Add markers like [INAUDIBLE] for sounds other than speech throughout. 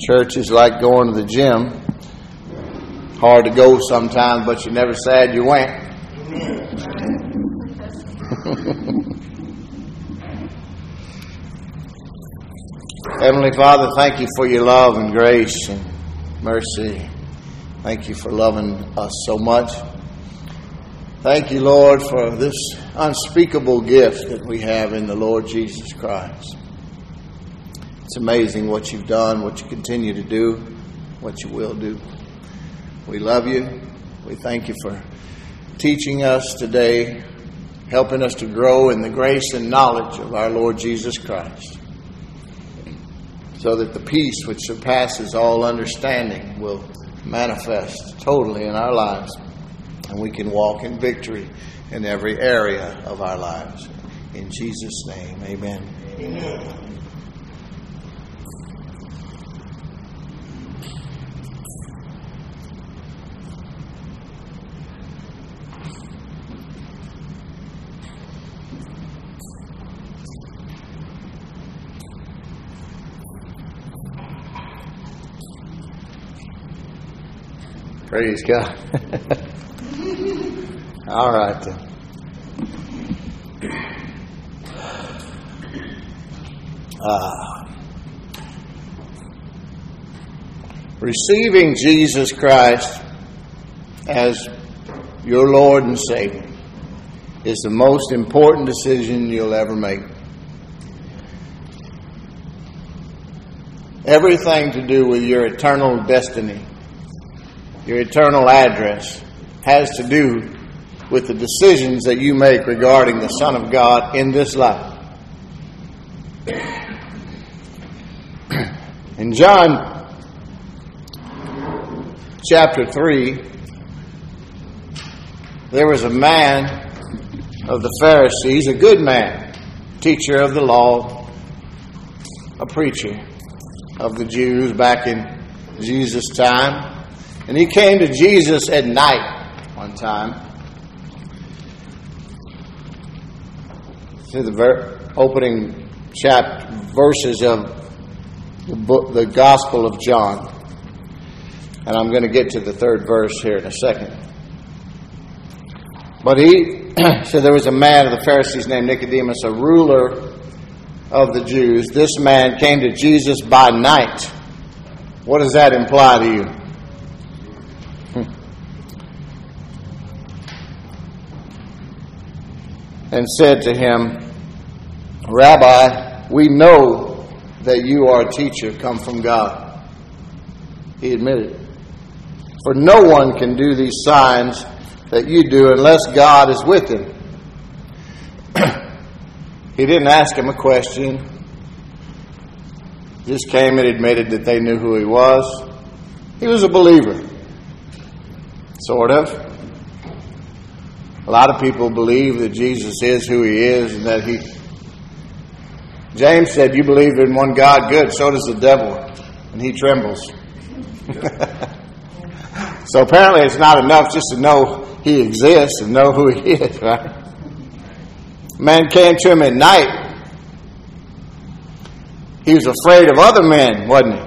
Church is like going to the gym. Hard to go sometimes, but you're never sad you went. [LAUGHS] Heavenly Father, thank you for your love and grace and mercy. Thank you for loving us so much. Thank you, Lord, for this unspeakable gift that we have in the Lord Jesus Christ. It's amazing what you've done, what you continue to do, what you will do. We love you. We thank you for teaching us today, helping us to grow in the grace and knowledge of our Lord Jesus Christ, so that the peace which surpasses all understanding will manifest totally in our lives, and we can walk in victory in every area of our lives. In Jesus' name, amen. amen. Praise God. All right. Uh, receiving Jesus Christ as your Lord and Savior is the most important decision you'll ever make. Everything to do with your eternal destiny your eternal address, has to do with the decisions that you make regarding the Son of God in this life. [CLEARS THROAT] In John chapter 3, there was a man of the Pharisees, a good man, teacher of the law, a preacher of the Jews back in Jesus' time. And he came to Jesus at night one time. To the ver- opening chapter verses of the book, the Gospel of John. And I'm going to get to the third verse here in a second. But he [CLEARS THROAT] said there was a man of the Pharisees named Nicodemus, a ruler of the Jews. This man came to Jesus by night. What does that imply to you? And said to him, Rabbi, we know that you are a teacher come from God. He admitted. For no one can do these signs that you do unless God is with him. [CLEARS THROAT] he didn't ask him a question, just came and admitted that they knew who he was. He was a believer, sort of. A lot of people believe that Jesus is who he is and that he. James said, You believe in one God, good, so does the devil, and he trembles. [LAUGHS] so apparently it's not enough just to know he exists and know who he is, right? Man came to him at night. He was afraid of other men, wasn't he?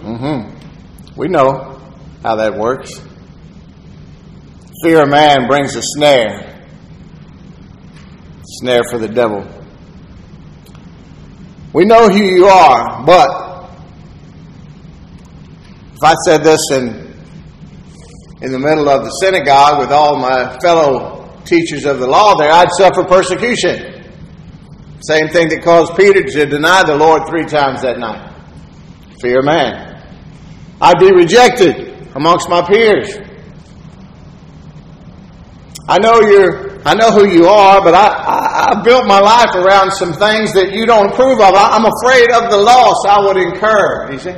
Mm-hmm. We know how that works. Fear of man brings a snare. Snare for the devil. We know who you are, but if I said this in, in the middle of the synagogue with all my fellow teachers of the law there, I'd suffer persecution. Same thing that caused Peter to deny the Lord three times that night. Fear of man. I'd be rejected amongst my peers. I know you're, I know who you are, but I, I, I, built my life around some things that you don't approve of. I, I'm afraid of the loss I would incur. You see?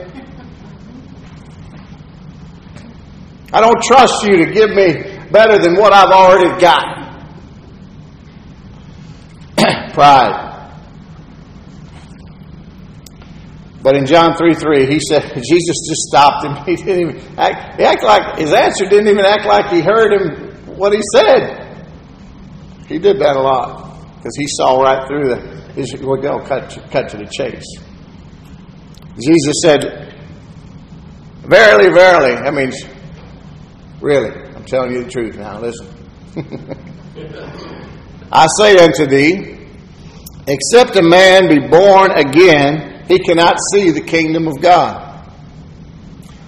I don't trust you to give me better than what I've already got. [CLEARS THROAT] Pride. But in John 3 3, he said, [LAUGHS] Jesus just stopped him. [LAUGHS] He didn't even act, he acted like, his answer didn't even act like he heard him what he said. He did that a lot because he saw right through the. Well, go cut, cut to the chase. Jesus said, Verily, verily. That means, really. I'm telling you the truth now. Listen. [LAUGHS] I say unto thee, except a man be born again, he cannot see the kingdom of God.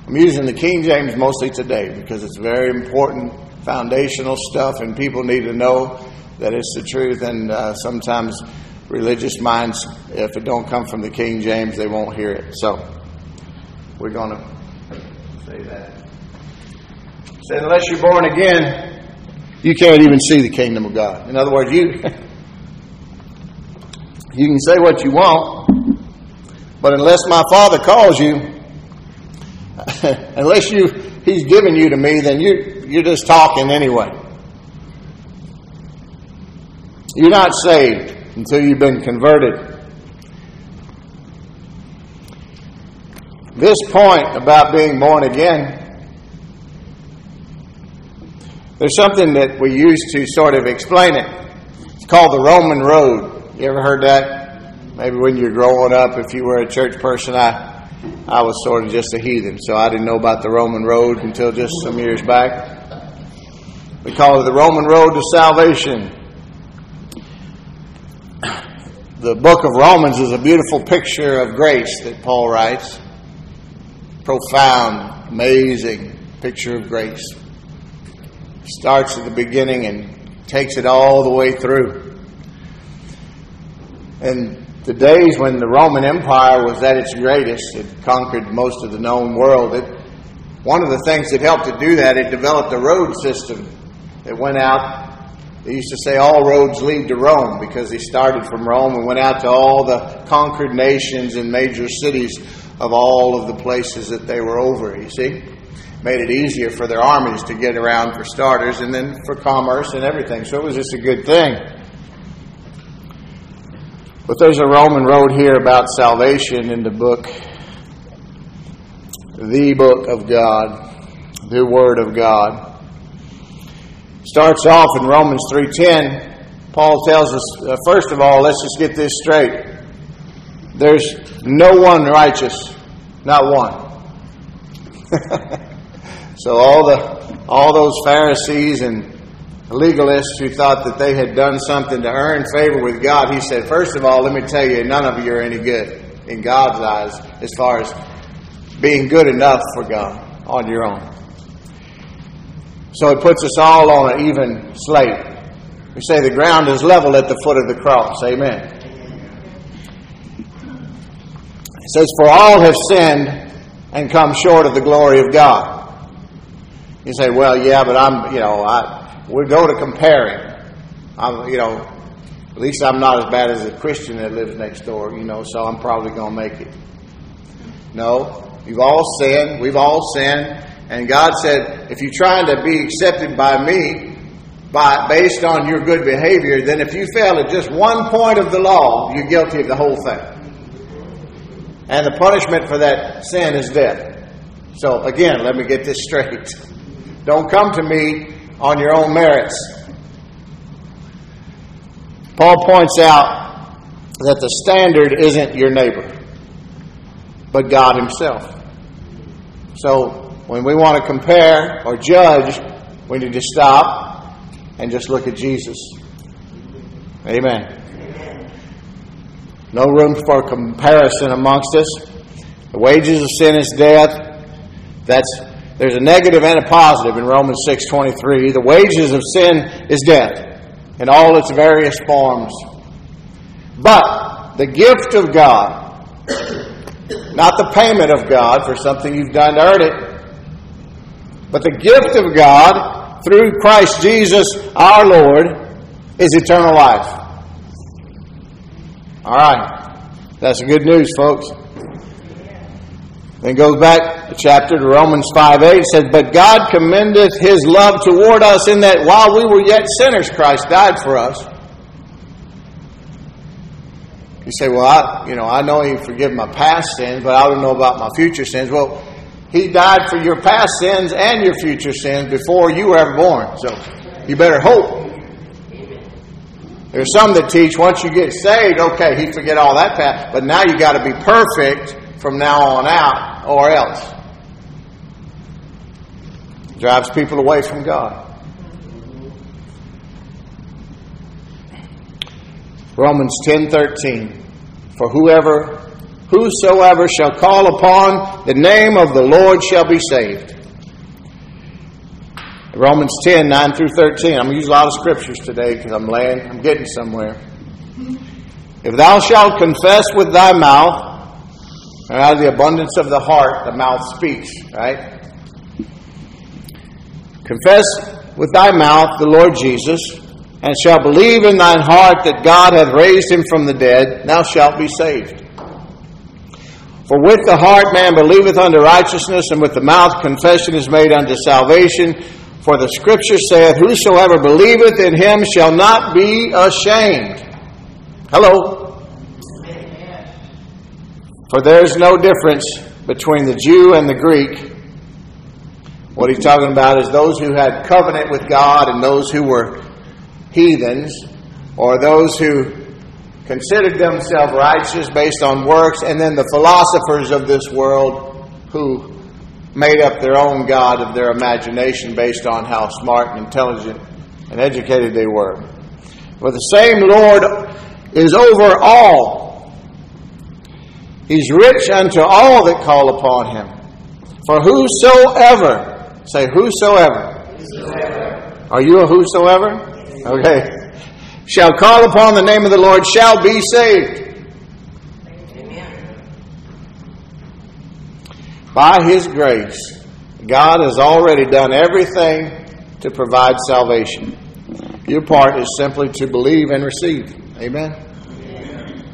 I'm using the King James mostly today because it's very important foundational stuff, and people need to know that it's the truth. And uh, sometimes religious minds, if it don't come from the King James, they won't hear it. So we're going to say that. Say, unless you're born again, you can't even see the kingdom of God. In other words, you [LAUGHS] you can say what you want, but unless my Father calls you, [LAUGHS] unless you He's given you to me, then you you're just talking anyway. You're not saved until you've been converted. This point about being born again, there's something that we use to sort of explain it. It's called the Roman road. You ever heard that? Maybe when you're growing up, if you were a church person, I I was sort of just a heathen, so I didn't know about the Roman road until just some years back. We call it the Roman road to salvation. The book of Romans is a beautiful picture of grace that Paul writes. Profound, amazing picture of grace. Starts at the beginning and takes it all the way through. And the days when the Roman Empire was at its greatest, it conquered most of the known world. It, one of the things that helped to do that, it developed a road system that went out. They used to say all roads lead to Rome because he started from Rome and went out to all the conquered nations and major cities of all of the places that they were over, you see. Made it easier for their armies to get around for starters and then for commerce and everything. So it was just a good thing. But there's a Roman road here about salvation in the book, the book of God, the Word of God. Starts off in Romans 3:10. Paul tells us, uh, first of all, let's just get this straight. There's no one righteous, not one. [LAUGHS] so all the all those Pharisees and legalists who thought that they had done something to earn favor with God, he said, First of all, let me tell you, none of you are any good in God's eyes as far as being good enough for God on your own. So it puts us all on an even slate. We say the ground is level at the foot of the cross. Amen. It says, For all have sinned and come short of the glory of God. You say, Well, yeah, but I'm, you know, I we go to comparing. I'm, you know, at least I'm not as bad as a Christian that lives next door, you know, so I'm probably going to make it. No, you've all sinned. We've all sinned. And God said, if you're trying to be accepted by me, by, based on your good behavior, then if you fail at just one point of the law, you're guilty of the whole thing. And the punishment for that sin is death. So again, let me get this [LAUGHS] straight. Don't come to me on your own merits. Paul points out that the standard isn't your neighbor, but God Himself. So when we want to compare or judge, we need to stop and just look at Jesus. Amen. No room for comparison amongst us. The wages of sin is death. That's there's a negative and a positive in Romans 6:23. The wages of sin is death in all its various forms. But the gift of God, not the payment of God for something you've done to earn it, but the gift of God through Christ Jesus our Lord is eternal life. All right. That's good news, folks. Then goes back the chapter to Romans 5 8 It says, But God commendeth his love toward us in that while we were yet sinners, Christ died for us. You say, Well, I you know, I know he forgive my past sins, but I don't know about my future sins. Well, he died for your past sins and your future sins before you were ever born. So you better hope. There's some that teach once you get saved, okay, he forget all that past, but now you got to be perfect from now on out, or else. drives people away from God. Romans 10:13 For whoever whosoever shall call upon the name of the Lord shall be saved. Romans 10, 9 through 13. I'm going to use a lot of scriptures today because I'm laying, I'm getting somewhere. If thou shalt confess with thy mouth, and out of the abundance of the heart, the mouth speaks, right? Confess with thy mouth the Lord Jesus, and shalt believe in thine heart that God hath raised him from the dead, thou shalt be saved. For with the heart man believeth unto righteousness, and with the mouth confession is made unto salvation. For the scripture saith, Whosoever believeth in him shall not be ashamed. Hello. For there is no difference between the Jew and the Greek. What he's talking about is those who had covenant with God and those who were heathens, or those who considered themselves righteous based on works, and then the philosophers of this world who made up their own God of their imagination based on how smart and intelligent and educated they were. For the same Lord is over all. He's rich unto all that call upon him. For whosoever, say whosoever. whosoever. Are you a whosoever? Okay. Shall call upon the name of the Lord shall be saved. Amen. By His grace, God has already done everything to provide salvation. Your part is simply to believe and receive. Amen? Amen.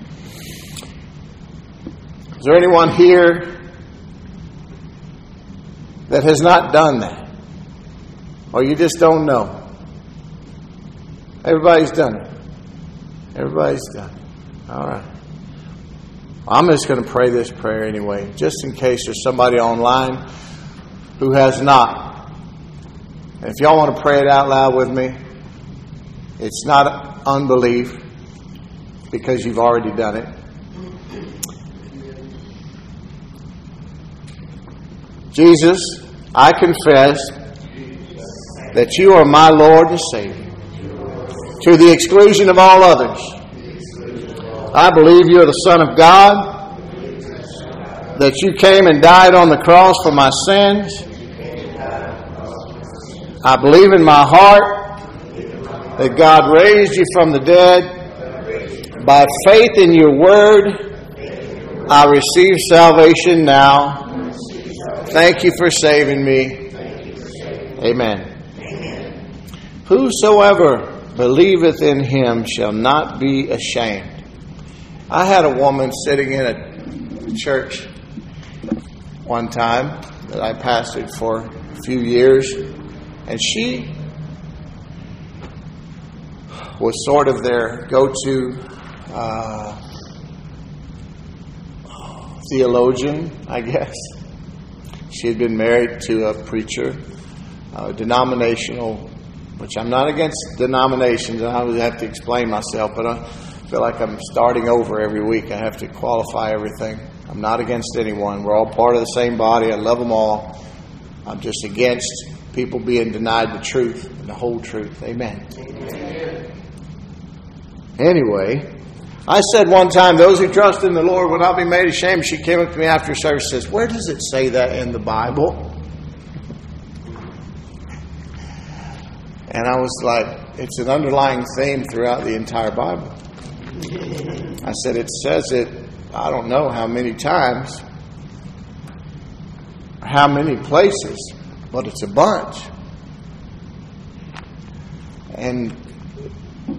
Is there anyone here that has not done that? Or you just don't know? Everybody's done. Everybody's done. All right. I'm just going to pray this prayer anyway, just in case there's somebody online who has not. And if y'all want to pray it out loud with me, it's not unbelief because you've already done it. Jesus, I confess that you are my Lord and Savior to the exclusion of all others. I believe you are the Son of God, that you came and died on the cross for my sins. I believe in my heart that God raised you from the dead. By faith in your word, I receive salvation now. Thank you for saving me. Amen. Whosoever believeth in him shall not be ashamed. I had a woman sitting in a church one time that I pastored for a few years, and she was sort of their go to uh, theologian, I guess. She had been married to a preacher, a denominational, which I'm not against denominations, and I would have to explain myself, but I feel like I'm starting over every week. I have to qualify everything. I'm not against anyone. We're all part of the same body. I love them all. I'm just against people being denied the truth and the whole truth. Amen. Amen. Anyway, I said one time, those who trust in the Lord will not be made ashamed. She came up to me after service and says, Where does it say that in the Bible? And I was like, It's an underlying theme throughout the entire Bible. I said, It says it, I don't know how many times, how many places, but it's a bunch. And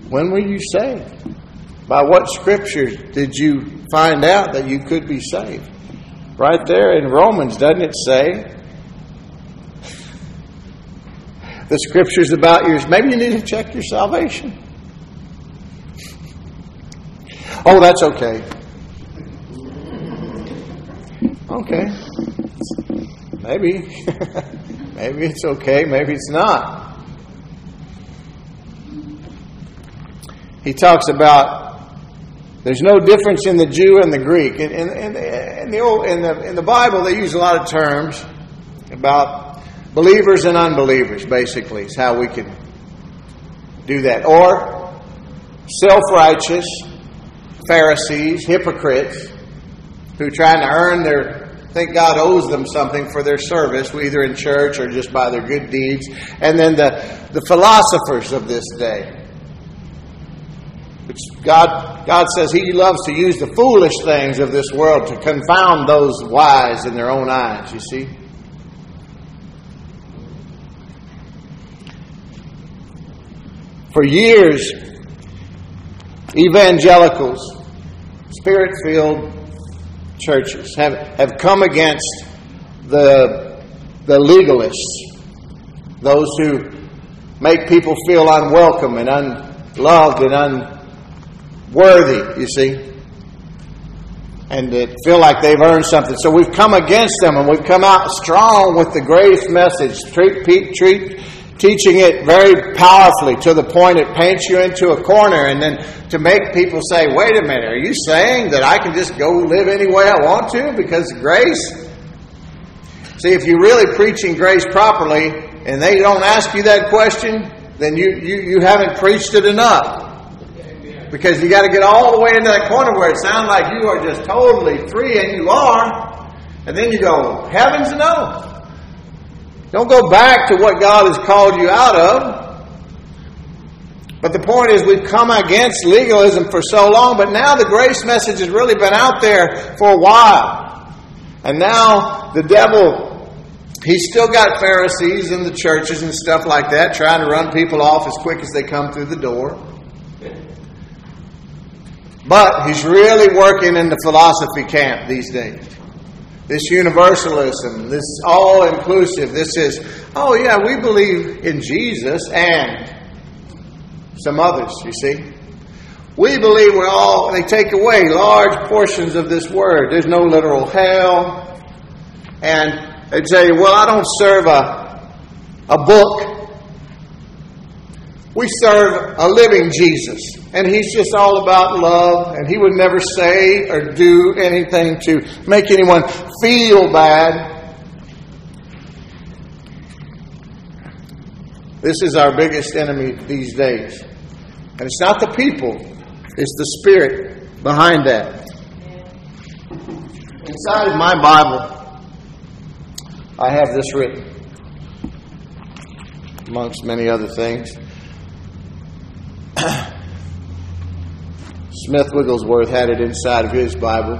when were you saved? By what scripture did you find out that you could be saved? Right there in Romans, doesn't it say? The scriptures about yours. Maybe you need to check your salvation. Oh, that's okay. Okay. Maybe. [LAUGHS] maybe it's okay, maybe it's not. He talks about there's no difference in the Jew and the Greek. In, in, in, in, the, old, in, the, in the Bible, they use a lot of terms about believers and unbelievers, basically, is how we can do that. Or self righteous Pharisees, hypocrites, who are trying to earn their think God owes them something for their service, either in church or just by their good deeds. And then the, the philosophers of this day. Which God, God says He loves to use the foolish things of this world to confound those wise in their own eyes, you see. For years, evangelicals, spirit filled churches have, have come against the, the legalists, those who make people feel unwelcome and unloved and unworthy, you see, and that feel like they've earned something. So we've come against them and we've come out strong with the grace message. Treat, treat teaching it very powerfully to the point it paints you into a corner and then to make people say, wait a minute, are you saying that I can just go live any way I want to because of grace? See, if you're really preaching grace properly and they don't ask you that question, then you, you, you haven't preached it enough. Because you got to get all the way into that corner where it sounds like you are just totally free, and you are. And then you go, heavens no. Don't go back to what God has called you out of. But the point is, we've come against legalism for so long, but now the grace message has really been out there for a while. And now the devil, he's still got Pharisees in the churches and stuff like that, trying to run people off as quick as they come through the door. But he's really working in the philosophy camp these days this universalism, this all inclusive. This is, oh, yeah, we believe in Jesus and some others, you see. We believe we're all, they take away large portions of this word. There's no literal hell. And they say, well, I don't serve a, a book. We serve a living Jesus, and He's just all about love, and He would never say or do anything to make anyone feel bad. This is our biggest enemy these days. And it's not the people, it's the spirit behind that. Inside of my Bible, I have this written, amongst many other things. Smith Wigglesworth had it inside of his Bible.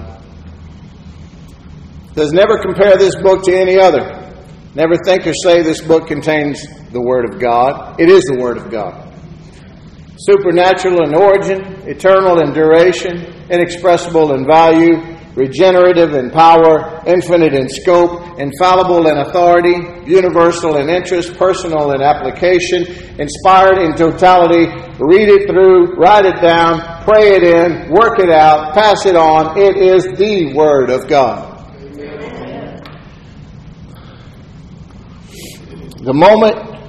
Does never compare this book to any other. Never think or say this book contains the Word of God. It is the Word of God. Supernatural in origin, eternal in duration, inexpressible in value, regenerative in power, infinite in scope, infallible in authority, universal in interest, personal in application, inspired in totality. Read it through, write it down, pray it in, work it out, pass it on. It is the Word of God. The moment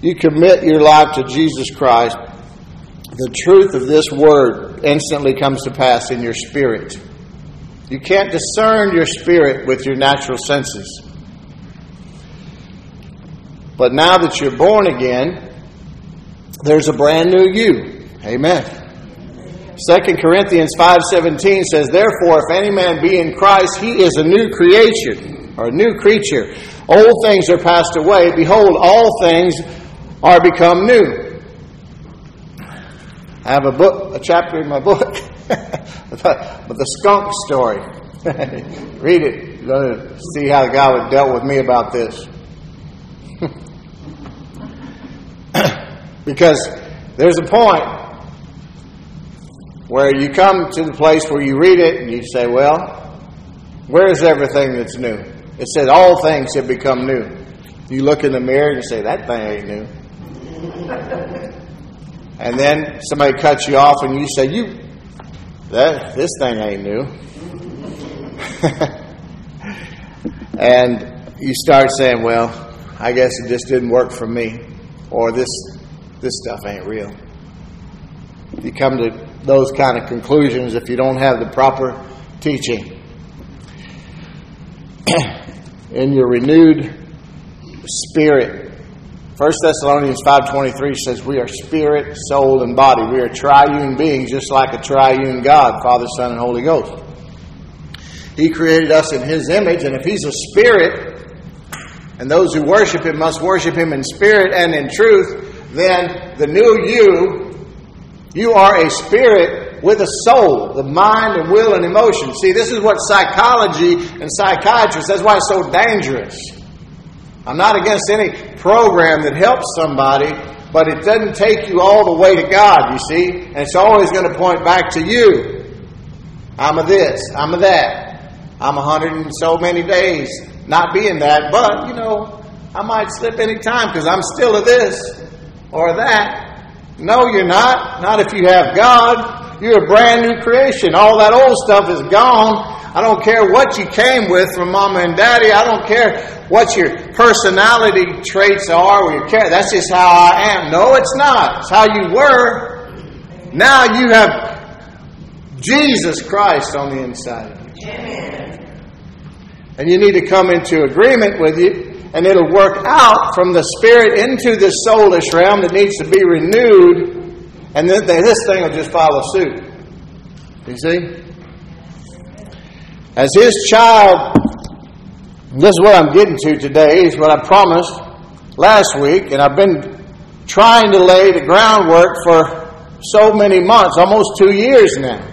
you commit your life to Jesus Christ, the truth of this Word instantly comes to pass in your spirit. You can't discern your spirit with your natural senses. But now that you're born again, there's a brand new you. Amen. 2 Corinthians 5:17 says, "Therefore if any man be in Christ, he is a new creation or a new creature. Old things are passed away; behold, all things are become new." I have a book, a chapter in my book [LAUGHS] but the skunk story. [LAUGHS] Read it. You're going to see how God would dealt with me about this. [LAUGHS] because there's a point where you come to the place where you read it and you say, well, where is everything that's new? It said all things have become new. You look in the mirror and you say, that thing ain't new. [LAUGHS] and then somebody cuts you off and you say, you that this thing ain't new. [LAUGHS] and you start saying, well, I guess it just didn't work for me, or this this stuff ain't real. You come to those kind of conclusions if you don't have the proper teaching. [CLEARS THROAT] In your renewed spirit. 1 Thessalonians 5.23 says we are spirit, soul, and body. We are triune beings just like a triune God, Father, Son, and Holy Ghost. He created us in His image, and if He's a spirit, and those who worship Him must worship Him in spirit and in truth, then the new you, you are a spirit with a soul, the mind and will and emotion. See, this is what psychology and psychiatrists, that's why it's so dangerous. I'm not against any program that helps somebody, but it doesn't take you all the way to God, you see? And it's always going to point back to you. I'm a this, I'm a that. I'm a hundred and so many days not being that, but, you know, I might slip any time because I'm still a this or that. No, you're not. Not if you have God. You're a brand new creation. All that old stuff is gone. I don't care what you came with from mama and daddy. I don't care what your personality traits are or your care. That's just how I am. No, it's not. It's how you were. Now you have Jesus Christ on the inside of you. And you need to come into agreement with you, and it'll work out from the spirit into the soulish realm that needs to be renewed, and then this thing will just follow suit. You see? As his child, this is what I'm getting to today, is what I promised last week, and I've been trying to lay the groundwork for so many months, almost two years now.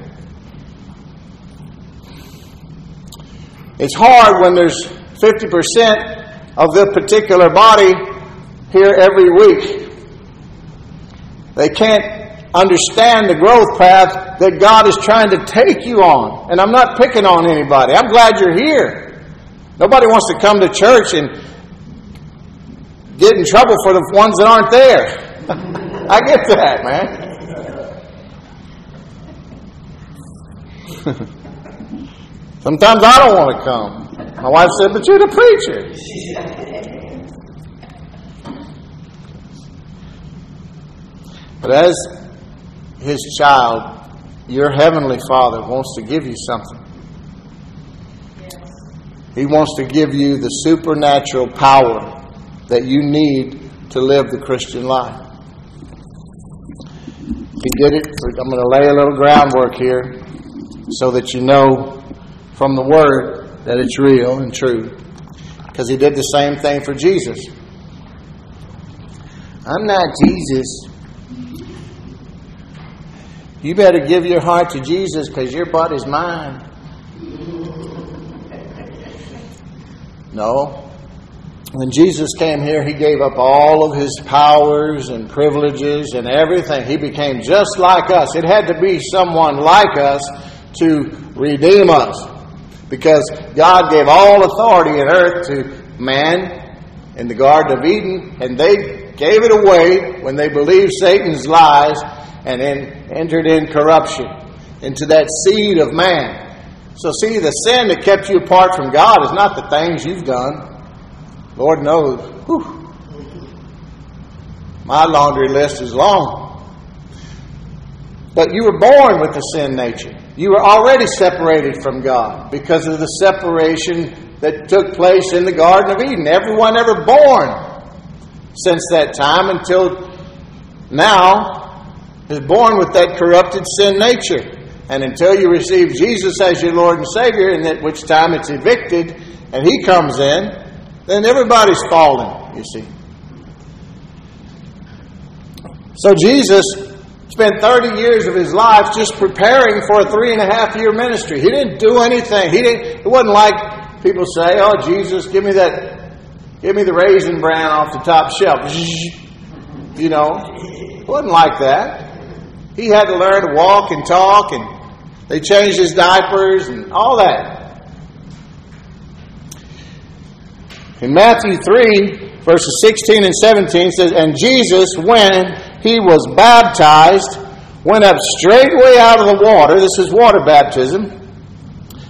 It's hard when there's 50% of the particular body here every week. They can't understand the growth path that God is trying to take you on. And I'm not picking on anybody. I'm glad you're here. Nobody wants to come to church and get in trouble for the ones that aren't there. [LAUGHS] I get that, man. [LAUGHS] Sometimes I don't want to come. My wife said, But you're the preacher. But as his child, your heavenly Father wants to give you something. He wants to give you the supernatural power that you need to live the Christian life. He did it. I'm going to lay a little groundwork here so that you know from the Word that it's real and true. Because He did the same thing for Jesus. I'm not Jesus. You better give your heart to Jesus because your body's mine. No. When Jesus came here, he gave up all of his powers and privileges and everything. He became just like us. It had to be someone like us to redeem us because God gave all authority in earth to man in the Garden of Eden, and they gave it away when they believed Satan's lies and then entered in corruption into that seed of man. So, see, the sin that kept you apart from God is not the things you've done. Lord knows. Whew, my laundry list is long. But you were born with the sin nature. You were already separated from God because of the separation that took place in the Garden of Eden. Everyone ever born since that time until now is born with that corrupted sin nature. And until you receive Jesus as your Lord and Savior, and at which time it's evicted and He comes in, then everybody's fallen, you see. So Jesus spent 30 years of his life just preparing for a three and a half year ministry. He didn't do anything. He didn't, it wasn't like people say, oh, Jesus, give me that, give me the raisin bran off the top shelf. You know, it wasn't like that. He had to learn to walk and talk, and they changed his diapers and all that. In Matthew 3, verses 16 and 17 says, And Jesus, when he was baptized, went up straightway out of the water. This is water baptism.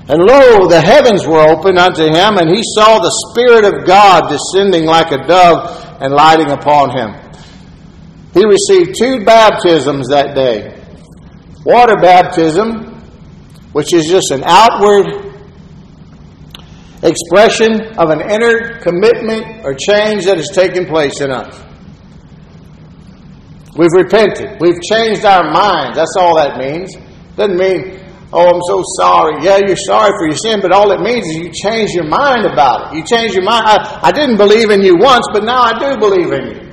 And lo, the heavens were opened unto him, and he saw the Spirit of God descending like a dove and lighting upon him. He received two baptisms that day water baptism, which is just an outward expression of an inner commitment or change that has taken place in us. We've repented. We've changed our minds. That's all that means. Doesn't mean, oh, I'm so sorry. Yeah, you're sorry for your sin, but all it means is you change your mind about it. You change your mind. I, I didn't believe in you once, but now I do believe in you.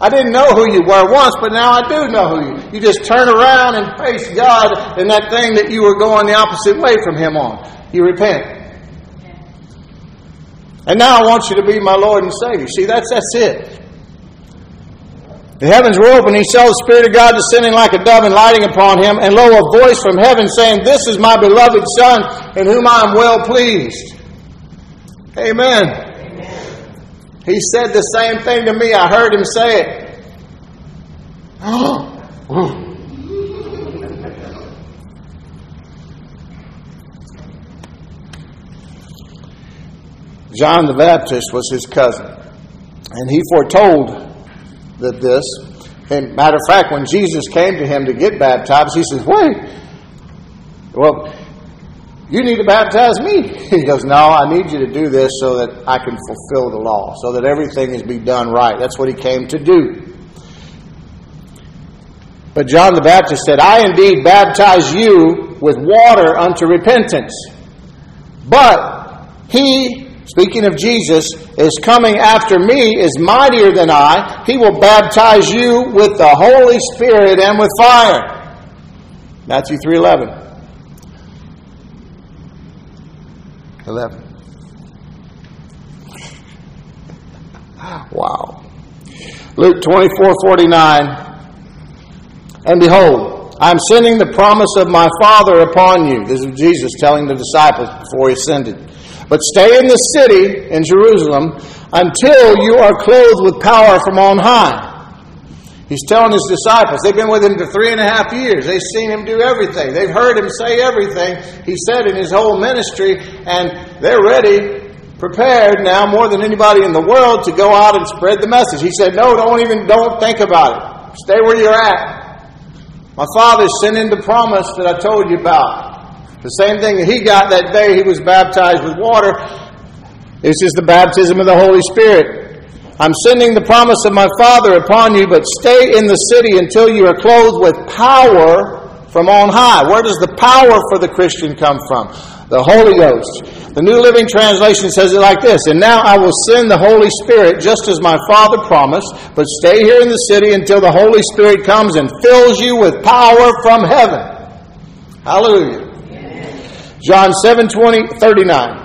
I didn't know who you were once, but now I do know who you. You just turn around and face God in that thing that you were going the opposite way from Him on. You repent. And now I want you to be my Lord and Savior. See, that's that's it. The heavens were open. He saw the Spirit of God descending like a dove and lighting upon him. And lo, a voice from heaven saying, This is my beloved Son, in whom I am well pleased. Amen. Amen. He said the same thing to me. I heard him say it. [GASPS] John the Baptist was his cousin. And he foretold that this. And matter of fact, when Jesus came to him to get baptized, he says, Wait, well, you need to baptize me. [LAUGHS] He goes, No, I need you to do this so that I can fulfill the law, so that everything is be done right. That's what he came to do. But John the Baptist said, I indeed baptize you with water unto repentance. But he speaking of Jesus, is coming after me, is mightier than I. He will baptize you with the Holy Spirit and with fire. Matthew 3.11. 11. Wow. Luke 24:49 And behold, I am sending the promise of my Father upon you. This is Jesus telling the disciples before he ascended. But stay in the city in Jerusalem until you are clothed with power from on high. He's telling his disciples, they've been with him for three and a half years. They've seen him do everything. They've heard him say everything he said in his whole ministry, and they're ready, prepared now more than anybody in the world to go out and spread the message. He said, No, don't even don't think about it. Stay where you're at. My father's sending the promise that I told you about. The same thing that he got that day he was baptized with water. This is the baptism of the Holy Spirit. I'm sending the promise of my Father upon you, but stay in the city until you are clothed with power from on high. Where does the power for the Christian come from? The Holy Ghost. The New Living Translation says it like this And now I will send the Holy Spirit just as my Father promised, but stay here in the city until the Holy Spirit comes and fills you with power from heaven. Hallelujah. John 7 20, 39.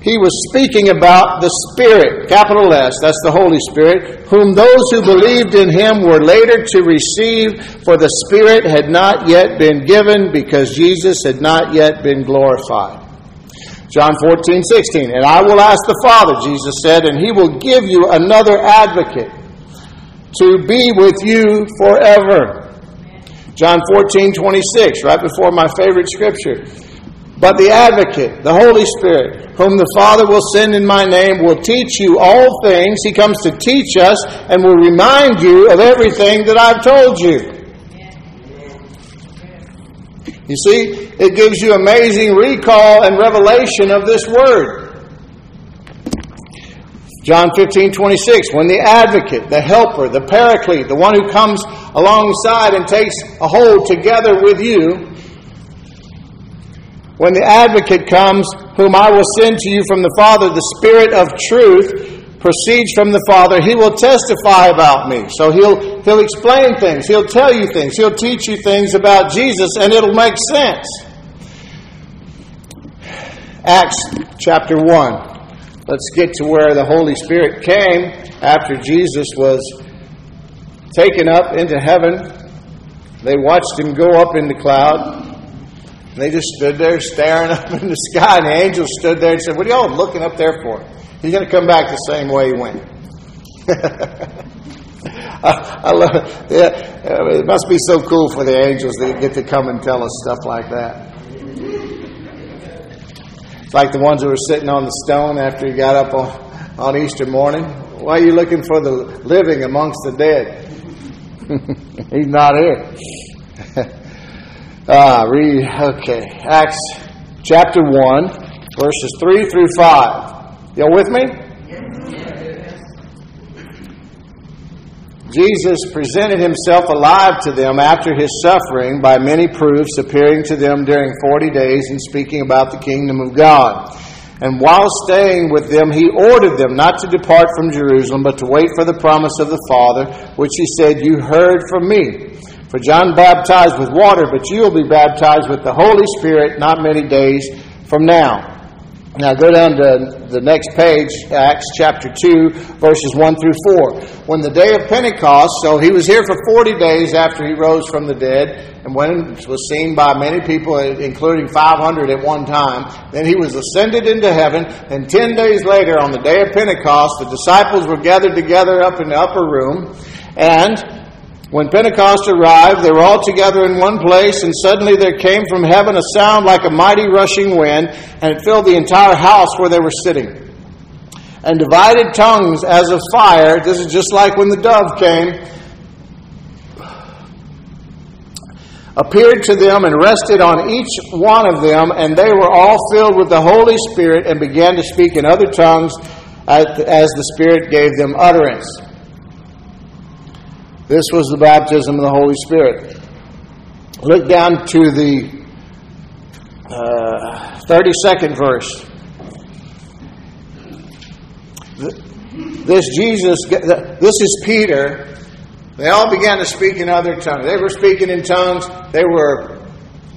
He was speaking about the Spirit, capital S, that's the Holy Spirit, whom those who believed in him were later to receive, for the Spirit had not yet been given because Jesus had not yet been glorified. John 14, 16. And I will ask the Father, Jesus said, and he will give you another advocate to be with you forever. John 14, 26, right before my favorite scripture. But the advocate, the Holy Spirit, whom the Father will send in my name, will teach you all things. He comes to teach us and will remind you of everything that I've told you. You see, it gives you amazing recall and revelation of this word. John 15, 26, when the advocate, the helper, the paraclete, the one who comes alongside and takes a hold together with you, when the advocate comes, whom I will send to you from the Father, the Spirit of truth proceeds from the Father. He will testify about me. So he'll, he'll explain things. He'll tell you things. He'll teach you things about Jesus, and it'll make sense. Acts chapter 1. Let's get to where the Holy Spirit came after Jesus was taken up into heaven. They watched him go up in the cloud. And they just stood there staring [LAUGHS] up in the sky, and the angel stood there and said, What are y'all looking up there for? He's going to come back the same way he went. [LAUGHS] I, I love yeah, uh, it must be so cool for the angels that get to come and tell us stuff like that. It's like the ones who were sitting on the stone after he got up on, on Easter morning. Why are you looking for the living amongst the dead? [LAUGHS] He's not here. Ah, read, okay. Acts chapter 1. verses 3 through 5. Y'all with me? Yes. Jesus presented himself alive to them after his suffering by many proofs, appearing to them during 40 days and speaking about the kingdom of God. And while staying with them, he ordered them not to depart from Jerusalem, but to wait for the promise of the Father, which he said, You heard from me. For John baptized with water, but you will be baptized with the Holy Spirit not many days from now. Now go down to the next page, Acts chapter 2, verses 1 through 4. When the day of Pentecost, so he was here for 40 days after he rose from the dead, and when was seen by many people, including 500 at one time, then he was ascended into heaven, and 10 days later, on the day of Pentecost, the disciples were gathered together up in the upper room, and when Pentecost arrived, they were all together in one place, and suddenly there came from heaven a sound like a mighty rushing wind, and it filled the entire house where they were sitting. And divided tongues as of fire, this is just like when the dove came, appeared to them and rested on each one of them, and they were all filled with the Holy Spirit and began to speak in other tongues as the Spirit gave them utterance. This was the baptism of the Holy Spirit. Look down to the uh, 32nd verse. This Jesus, this is Peter. They all began to speak in other tongues. They were speaking in tongues. They were,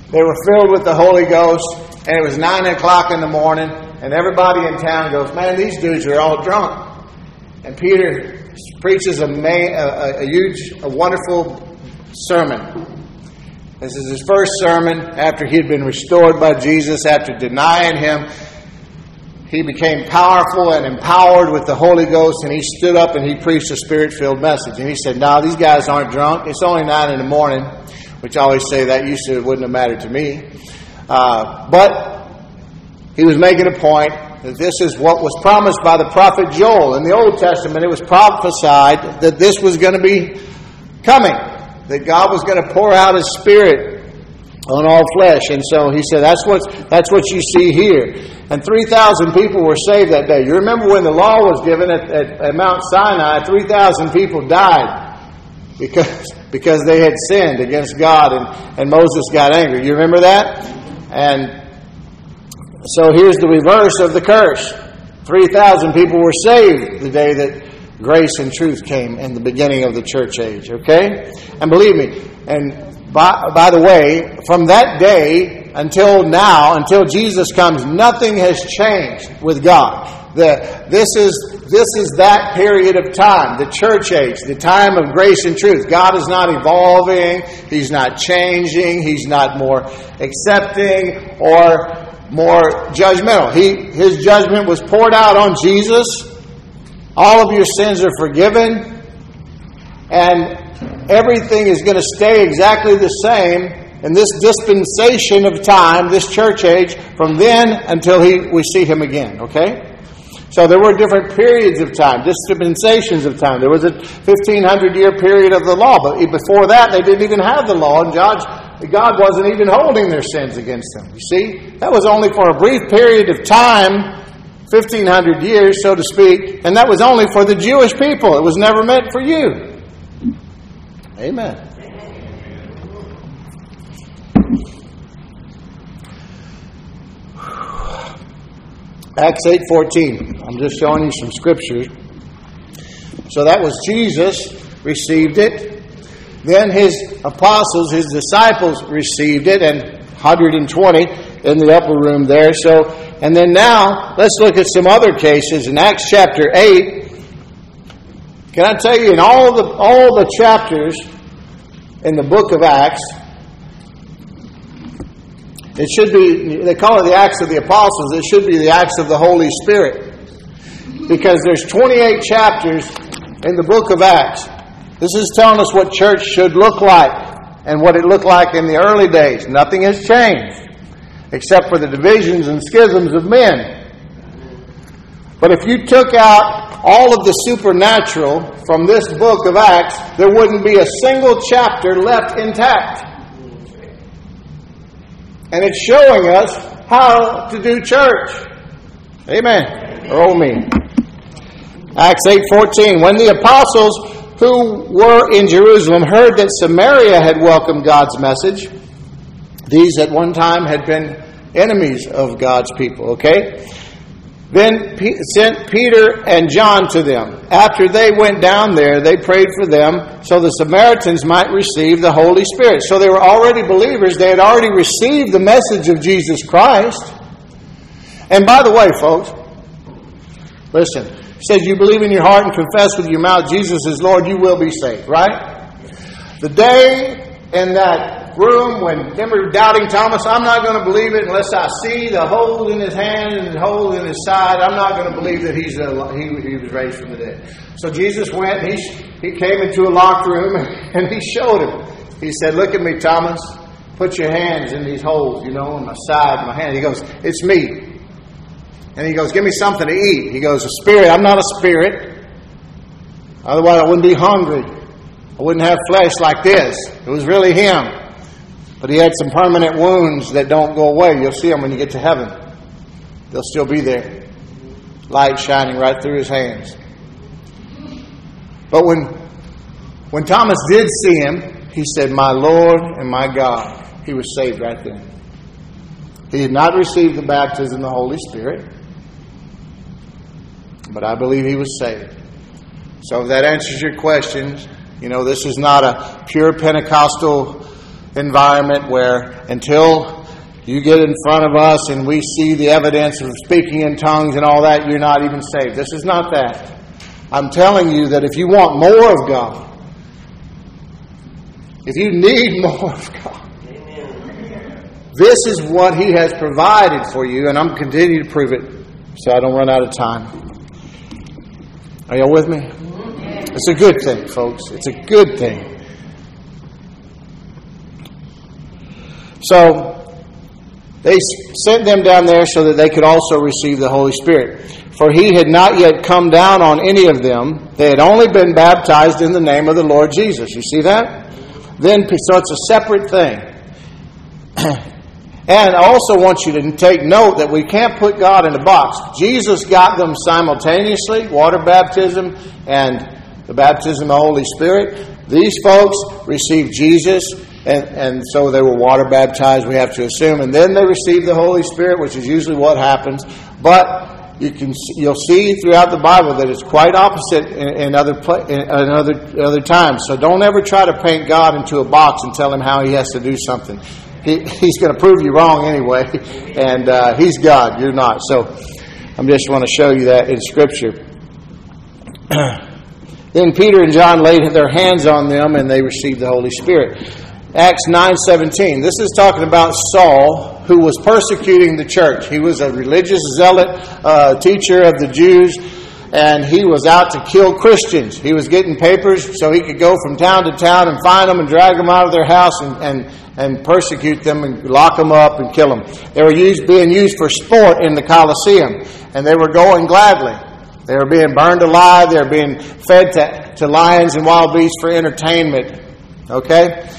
they were filled with the Holy Ghost. And it was 9 o'clock in the morning. And everybody in town goes, Man, these dudes are all drunk. And Peter preaches a, may, a, a huge, a wonderful sermon. This is his first sermon after he had been restored by Jesus, after denying him. He became powerful and empowered with the Holy Ghost, and he stood up and he preached a spirit filled message. And he said, No, these guys aren't drunk. It's only nine in the morning, which I always say that used to wouldn't have mattered to me. Uh, but he was making a point this is what was promised by the prophet Joel. In the Old Testament, it was prophesied that this was going to be coming, that God was going to pour out His Spirit on all flesh. And so he said, that's what, that's what you see here. And 3,000 people were saved that day. You remember when the law was given at, at, at Mount Sinai, 3,000 people died because, because they had sinned against God and, and Moses got angry. You remember that? And so here's the reverse of the curse 3,000 people were saved the day that grace and truth came in the beginning of the church age, okay? And believe me, and by, by the way, from that day until now, until Jesus comes, nothing has changed with God. The, this, is, this is that period of time, the church age, the time of grace and truth. God is not evolving, He's not changing, He's not more accepting or more judgmental. He, his judgment was poured out on Jesus. All of your sins are forgiven. And everything is going to stay exactly the same in this dispensation of time, this church age, from then until he, we see him again. Okay? So there were different periods of time, dispensations of time. There was a 1500 year period of the law, but before that they didn't even have the law, and God, wasn't even holding their sins against them. You see, that was only for a brief period of time, 1500 years, so to speak, and that was only for the Jewish people. It was never meant for you. Amen. Acts 8:14. I'm just showing you some scriptures. So that was Jesus received it. Then his apostles, his disciples received it and 120 in the upper room there. So and then now let's look at some other cases in Acts chapter 8. Can I tell you in all the all the chapters in the book of Acts it should be, they call it the Acts of the Apostles. It should be the Acts of the Holy Spirit. Because there's 28 chapters in the book of Acts. This is telling us what church should look like and what it looked like in the early days. Nothing has changed except for the divisions and schisms of men. But if you took out all of the supernatural from this book of Acts, there wouldn't be a single chapter left intact. And it's showing us how to do church. Amen. Or oh me. Acts 8:14 When the apostles who were in Jerusalem heard that Samaria had welcomed God's message, these at one time had been enemies of God's people, okay? Then sent Peter and John to them. After they went down there, they prayed for them so the Samaritans might receive the Holy Spirit. So they were already believers. They had already received the message of Jesus Christ. And by the way, folks, listen, says you believe in your heart and confess with your mouth Jesus is Lord, you will be saved, right? The day in that room when remember doubting Thomas, I'm not going to believe it unless I see the hole in his hand and the hole in his side. I'm not going to believe that he's a, he, he was raised from the dead. So Jesus went and he, he came into a locked room [LAUGHS] and he showed him. He said, Look at me, Thomas. Put your hands in these holes, you know, in my side, my hand. He goes, It's me. And he goes, Give me something to eat. He goes, A spirit. I'm not a spirit. Otherwise, I wouldn't be hungry. I wouldn't have flesh like this. It was really him. But he had some permanent wounds that don't go away. You'll see them when you get to heaven. They'll still be there. Light shining right through his hands. But when, when Thomas did see him, he said, My Lord and my God. He was saved right then. He had not received the baptism of the Holy Spirit, but I believe he was saved. So if that answers your questions, you know, this is not a pure Pentecostal environment where until you get in front of us and we see the evidence of speaking in tongues and all that, you're not even saved. This is not that. I'm telling you that if you want more of God, if you need [LAUGHS] more of God, this is what He has provided for you, and I'm continuing to prove it so I don't run out of time. Are y'all with me? It's a good thing, folks. It's a good thing. So they sent them down there so that they could also receive the Holy Spirit. For he had not yet come down on any of them. They had only been baptized in the name of the Lord Jesus. You see that? Then, so it's a separate thing. [CLEARS THROAT] and I also want you to take note that we can't put God in a box. Jesus got them simultaneously water baptism and the baptism of the Holy Spirit. These folks received Jesus and, and so they were water baptized, we have to assume. And then they received the Holy Spirit, which is usually what happens. But you can, you'll see throughout the Bible that it's quite opposite in, in other, in, other, other times. So don't ever try to paint God into a box and tell him how he has to do something. He, he's going to prove you wrong anyway, and uh, he's God, you're not. So I just want to show you that in Scripture. [CLEARS THROAT] then Peter and John laid their hands on them, and they received the Holy Spirit. Acts 9:17. This is talking about Saul who was persecuting the church. He was a religious zealot, uh, teacher of the Jews, and he was out to kill Christians. He was getting papers so he could go from town to town and find them and drag them out of their house and, and, and persecute them and lock them up and kill them. They were used, being used for sport in the Colosseum, and they were going gladly. They were being burned alive. They were being fed to, to lions and wild beasts for entertainment. Okay?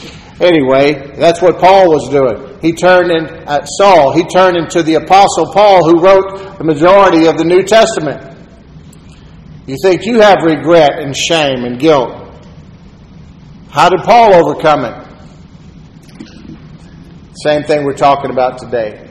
Anyway, that's what Paul was doing. He turned in at Saul, he turned into the apostle Paul who wrote the majority of the New Testament. You think you have regret and shame and guilt. How did Paul overcome it? Same thing we're talking about today.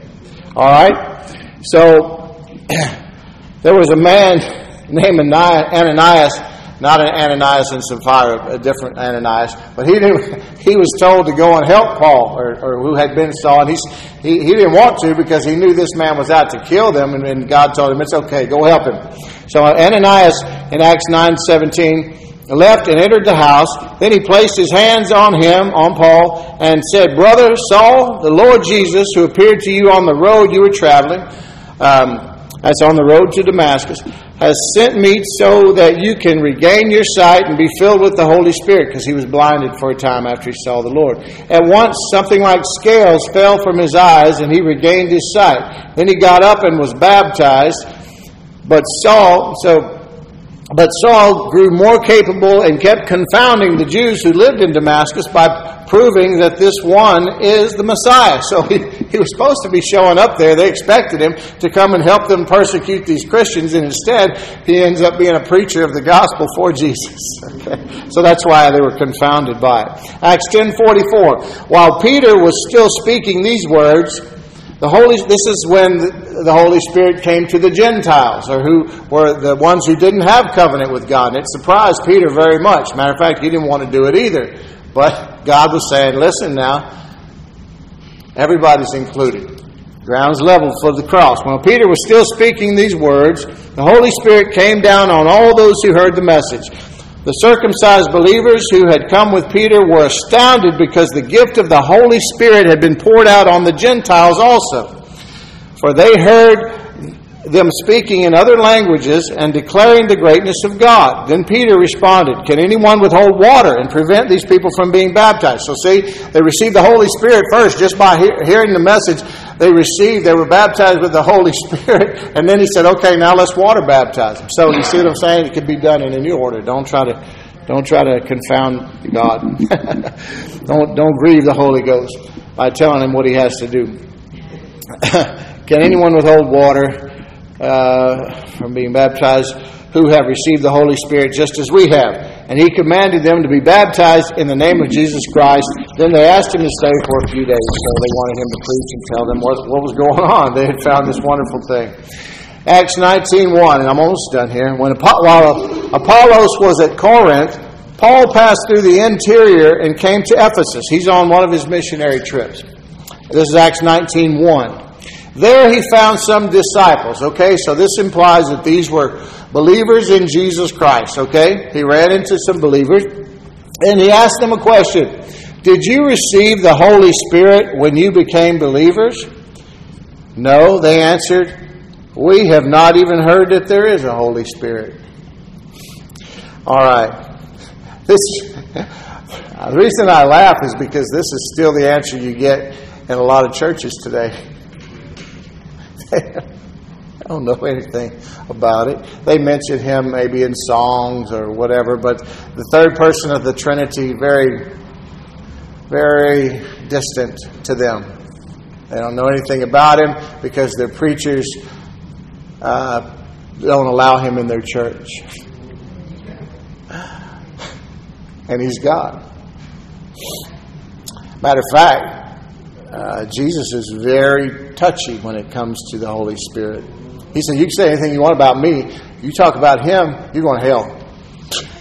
All right? So, [CLEARS THROAT] there was a man [LAUGHS] named Ananias not an Ananias and Sapphira, a different Ananias. But he knew, [LAUGHS] he was told to go and help Paul, or, or who had been Saul, and he, he, he didn't want to because he knew this man was out to kill them, and, and God told him, it's okay, go help him. So Ananias in Acts 9 17 left and entered the house. Then he placed his hands on him, on Paul, and said, Brother Saul, the Lord Jesus, who appeared to you on the road you were traveling, um, that's on the road to Damascus, has sent me so that you can regain your sight and be filled with the Holy Spirit, because he was blinded for a time after he saw the Lord. At once, something like scales fell from his eyes, and he regained his sight. Then he got up and was baptized. But Saul, so but Saul grew more capable and kept confounding the Jews who lived in Damascus by proving that this one is the Messiah. So he, he was supposed to be showing up there. They expected him to come and help them persecute these Christians, and instead he ends up being a preacher of the gospel for [LAUGHS] Jesus. Okay? So that's why they were confounded by it. Acts 10:44. While Peter was still speaking these words, the Holy, this is when the Holy Spirit came to the Gentiles, or who were the ones who didn't have covenant with God. And it surprised Peter very much. Matter of fact, he didn't want to do it either. But God was saying, listen now, everybody's included. Ground's level for the cross. While Peter was still speaking these words, the Holy Spirit came down on all those who heard the message. The circumcised believers who had come with Peter were astounded because the gift of the Holy Spirit had been poured out on the Gentiles also. For they heard them speaking in other languages and declaring the greatness of God. Then Peter responded, Can anyone withhold water and prevent these people from being baptized? So, see, they received the Holy Spirit first just by he- hearing the message. They received, they were baptized with the Holy [LAUGHS] Spirit, and then he said, Okay, now let's water baptize them. So, you see what I'm saying? It could be done in a new order. Don't try to. Don't try to confound God. [LAUGHS] don't, don't grieve the Holy Ghost by telling him what he has to do. [LAUGHS] Can anyone withhold water uh, from being baptized who have received the Holy Spirit just as we have. And he commanded them to be baptized in the name of Jesus Christ. Then they asked him to stay for a few days, so they wanted him to preach and tell them what, what was going on. They had found this wonderful thing. Acts 19.1, and I'm almost done here. When while Apollos was at Corinth, Paul passed through the interior and came to Ephesus. He's on one of his missionary trips. This is Acts 19.1. There he found some disciples. Okay, so this implies that these were believers in Jesus Christ. Okay, he ran into some believers and he asked them a question Did you receive the Holy Spirit when you became believers? No, they answered, We have not even heard that there is a Holy Spirit. All right. This, [LAUGHS] the reason I laugh is because this is still the answer you get in a lot of churches today. [LAUGHS] [LAUGHS] I don't know anything about it. They mention him maybe in songs or whatever, but the third person of the Trinity, very, very distant to them. They don't know anything about him because their preachers uh, don't allow him in their church. [SIGHS] And he's God. Matter of fact, uh, Jesus is very touchy when it comes to the Holy Spirit. He said, You can say anything you want about me. You talk about him, you're going to hell.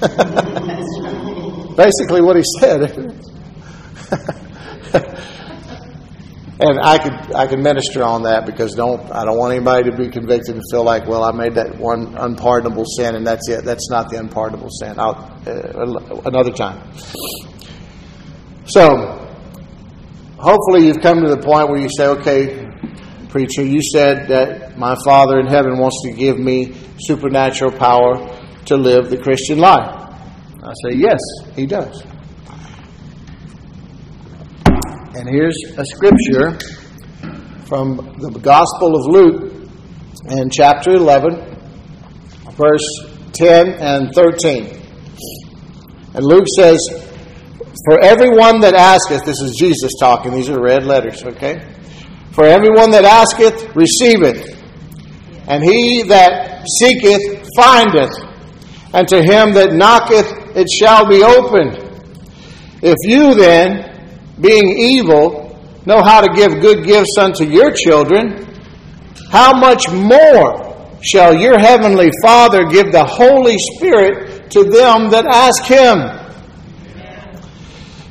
[LAUGHS] Basically, what he said. [LAUGHS] and I could I can minister on that because don't I don't want anybody to be convicted and feel like well I made that one unpardonable sin and that's it that's not the unpardonable sin I'll, uh, another time so hopefully you've come to the point where you say, okay, preacher, you said that my Father in heaven wants to give me supernatural power to live the Christian life. I say, yes, he does. And here's a scripture from the Gospel of Luke in chapter 11, verse 10 and 13. And Luke says, for everyone that asketh, this is Jesus talking, these are red letters, okay? For everyone that asketh, receiveth. And he that seeketh, findeth. And to him that knocketh, it shall be opened. If you then, being evil, know how to give good gifts unto your children, how much more shall your heavenly Father give the Holy Spirit to them that ask him?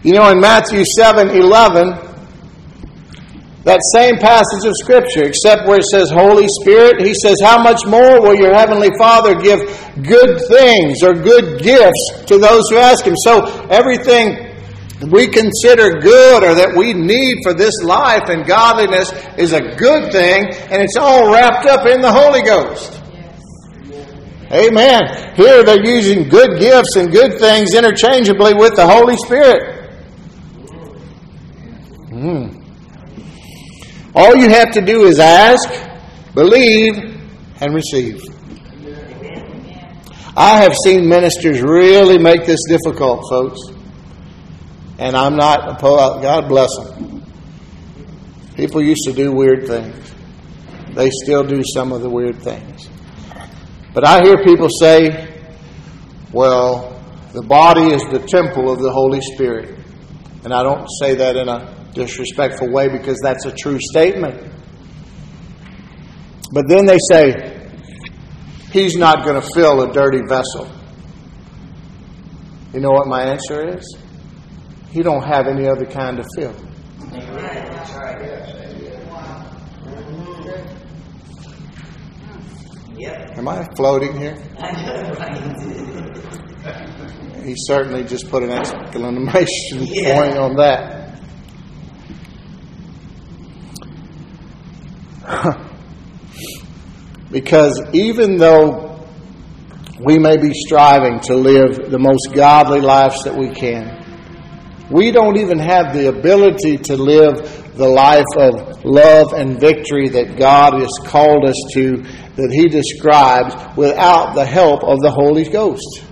You know, in Matthew 7 11, that same passage of Scripture, except where it says Holy Spirit, he says, How much more will your Heavenly Father give good things or good gifts to those who ask Him? So everything we consider good or that we need for this life and godliness is a good thing, and it's all wrapped up in the Holy Ghost. Amen. Here they're using good gifts and good things interchangeably with the Holy Spirit. Mm. All you have to do is ask, believe, and receive. I have seen ministers really make this difficult, folks. And I'm not opposed. God bless them. People used to do weird things. They still do some of the weird things. But I hear people say, well, the body is the temple of the Holy Spirit. And I don't say that in a disrespectful way because that's a true statement. But then they say, he's not going to fill a dirty vessel. You know what my answer is? He don't have any other kind of fill. Am I floating here? He certainly just put an exclamation [LAUGHS] point on that. Because even though we may be striving to live the most godly lives that we can, we don't even have the ability to live the life of love and victory that God has called us to, that He describes, without the help of the Holy Ghost.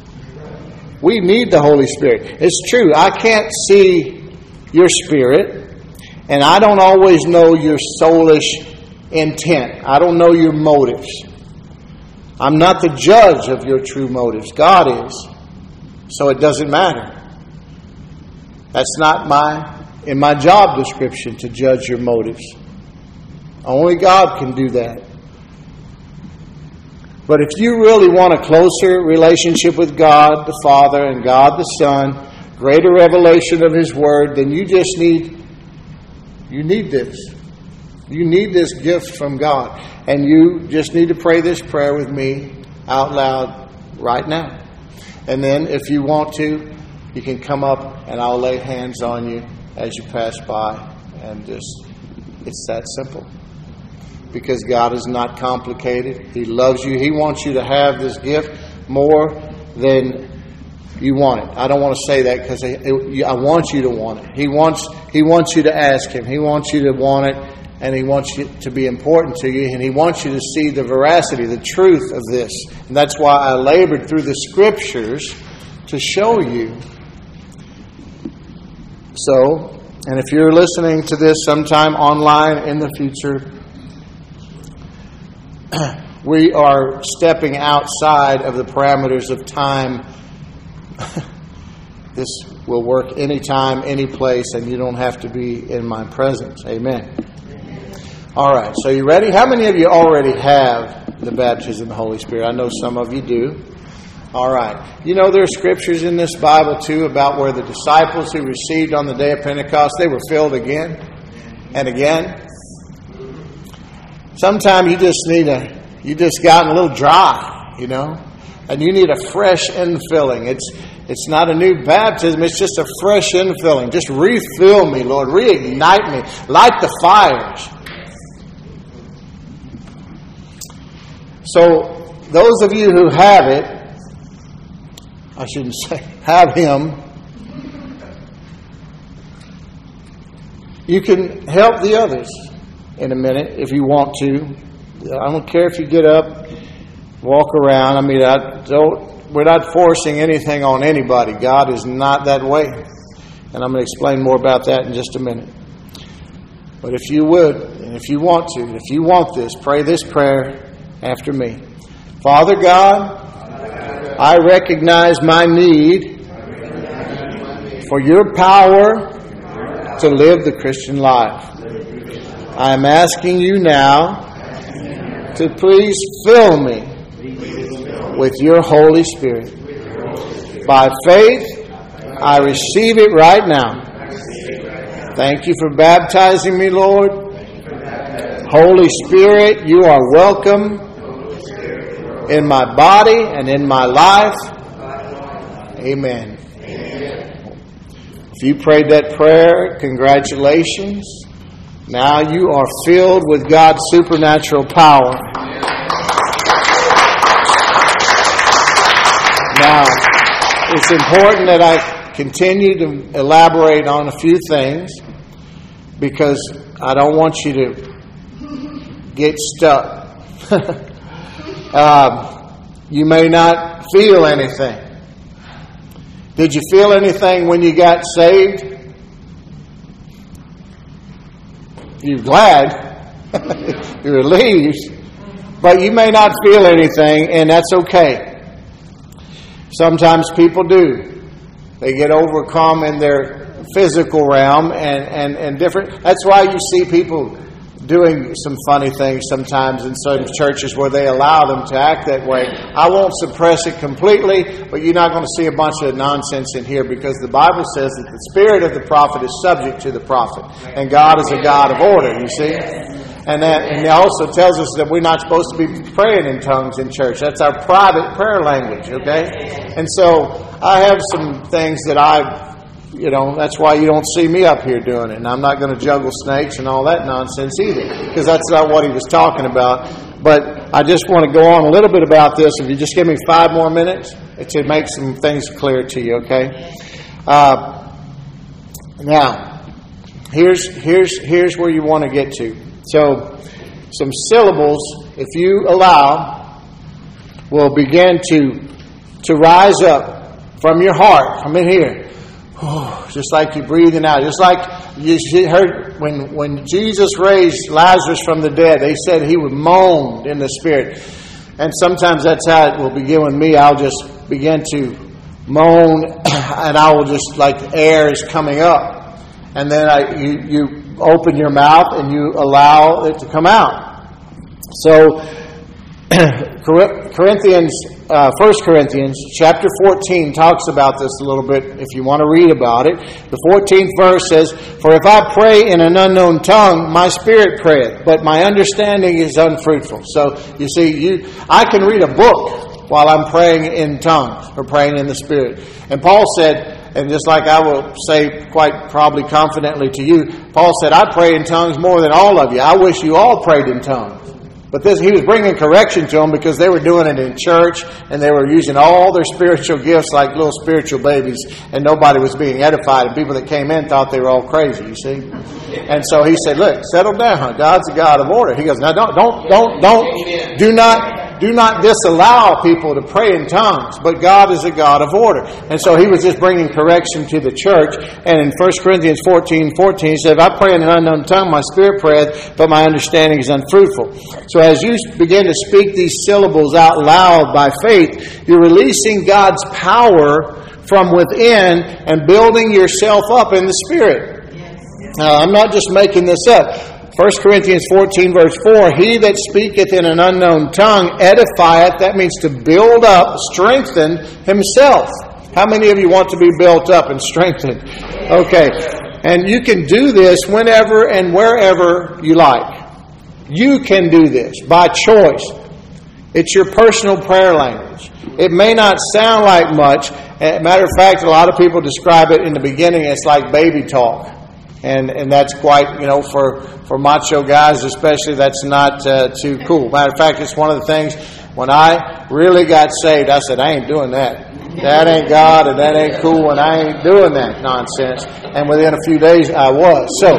We need the Holy Spirit. It's true, I can't see your spirit, and I don't always know your soulish intent. I don't know your motives. I'm not the judge of your true motives. God is. So it doesn't matter. That's not my in my job description to judge your motives. Only God can do that. But if you really want a closer relationship with God the Father and God the Son, greater revelation of His Word, then you just need you need this. You need this gift from God. And you just need to pray this prayer with me out loud right now. And then, if you want to, you can come up and I'll lay hands on you as you pass by. And just, it's that simple. Because God is not complicated. He loves you. He wants you to have this gift more than you want it. I don't want to say that because I want you to want it. He wants, he wants you to ask Him. He wants you to want it and He wants you to be important to you, and He wants you to see the veracity, the truth of this. And that's why I labored through the Scriptures to show you. So, and if you're listening to this sometime online in the future, [CLEARS THROAT] we are stepping outside of the parameters of time. [LAUGHS] this will work anytime, any place, and you don't have to be in my presence. Amen. All right, so you ready? How many of you already have the baptism of the Holy Spirit? I know some of you do. All right. You know, there are scriptures in this Bible, too, about where the disciples who received on the day of Pentecost, they were filled again and again. Sometimes you just need a, you just gotten a little dry, you know, and you need a fresh infilling. It's, it's not a new baptism, it's just a fresh infilling. Just refill me, Lord. Reignite me. Light the fires. So, those of you who have it, I shouldn't [LAUGHS] say have him, you can help the others in a minute if you want to. I don't care if you get up, walk around. I mean, I don't. We're not forcing anything on anybody. God is not that way, and I'm going to explain more about that in just a minute. But if you would, and if you want to, if you want this, pray this prayer after me. Father God, I recognize my need for your power to live the Christian life. I am asking you now to please fill me with your Holy Spirit. By faith, I receive it right now. Thank you for baptizing me, Lord. Holy Spirit, you are welcome in my body and in my life. Amen. If you prayed that prayer, congratulations. Now you are filled with God's supernatural power. Now, it's important that I continue to elaborate on a few things because I don't want you to get stuck. [LAUGHS] uh, you may not feel anything. Did you feel anything when you got saved? You're glad, [LAUGHS] you're relieved, but you may not feel anything, and that's okay. Sometimes people do. They get overcome in their physical realm and, and, and different. That's why you see people doing some funny things sometimes in certain churches where they allow them to act that way. I won't suppress it completely, but you're not going to see a bunch of nonsense in here because the Bible says that the spirit of the prophet is subject to the prophet, and God is a God of order, you see? And that and it also tells us that we're not supposed to be praying in tongues in church. That's our private prayer language, okay? And so I have some things that I you know, that's why you don't see me up here doing it. And I'm not going to juggle snakes and all that nonsense either, because that's not what he was talking about. But I just want to go on a little bit about this. If you just give me five more minutes to make some things clear to you, okay? Uh, now, here's here's here's where you want to get to. So, some syllables, if you allow, will begin to to rise up from your heart, from in here Oh, just like you're breathing out. Just like you heard when, when Jesus raised Lazarus from the dead, they said he would moan in the spirit. And sometimes that's how it will begin with me. I'll just begin to moan, [CLEARS THROAT] and I will just, like air is coming up. And then I, you, you open your mouth and you allow it to come out. So, [CLEARS THROAT] Corinthians uh, 1 Corinthians chapter 14 talks about this a little bit if you want to read about it. The 14th verse says, For if I pray in an unknown tongue, my spirit prayeth, but my understanding is unfruitful. So you see, you I can read a book while I'm praying in tongues or praying in the spirit. And Paul said, and just like I will say quite probably confidently to you, Paul said, I pray in tongues more than all of you. I wish you all prayed in tongues. But this, he was bringing correction to them because they were doing it in church and they were using all their spiritual gifts like little spiritual babies and nobody was being edified and people that came in thought they were all crazy, you see? And so he said, look, settle down. God's a God of order. He goes, now don't, don't, don't, don't, do not, do not disallow people to pray in tongues, but God is a God of order. And so he was just bringing correction to the church. And in 1 Corinthians 14 14, he said, If I pray in an unknown tongue, my spirit prayeth, but my understanding is unfruitful. So as you begin to speak these syllables out loud by faith, you're releasing God's power from within and building yourself up in the spirit. Now, I'm not just making this up. 1 Corinthians 14, verse 4 He that speaketh in an unknown tongue edifieth, that means to build up, strengthen himself. How many of you want to be built up and strengthened? Okay. And you can do this whenever and wherever you like. You can do this by choice. It's your personal prayer language. It may not sound like much. Matter of fact, a lot of people describe it in the beginning as like baby talk and and that's quite you know for for macho guys especially that's not uh, too cool. Matter of fact, it's one of the things when I really got saved, I said I ain't doing that. That ain't God, and that ain't cool, and I ain't doing that nonsense. And within a few days, I was. So, [LAUGHS]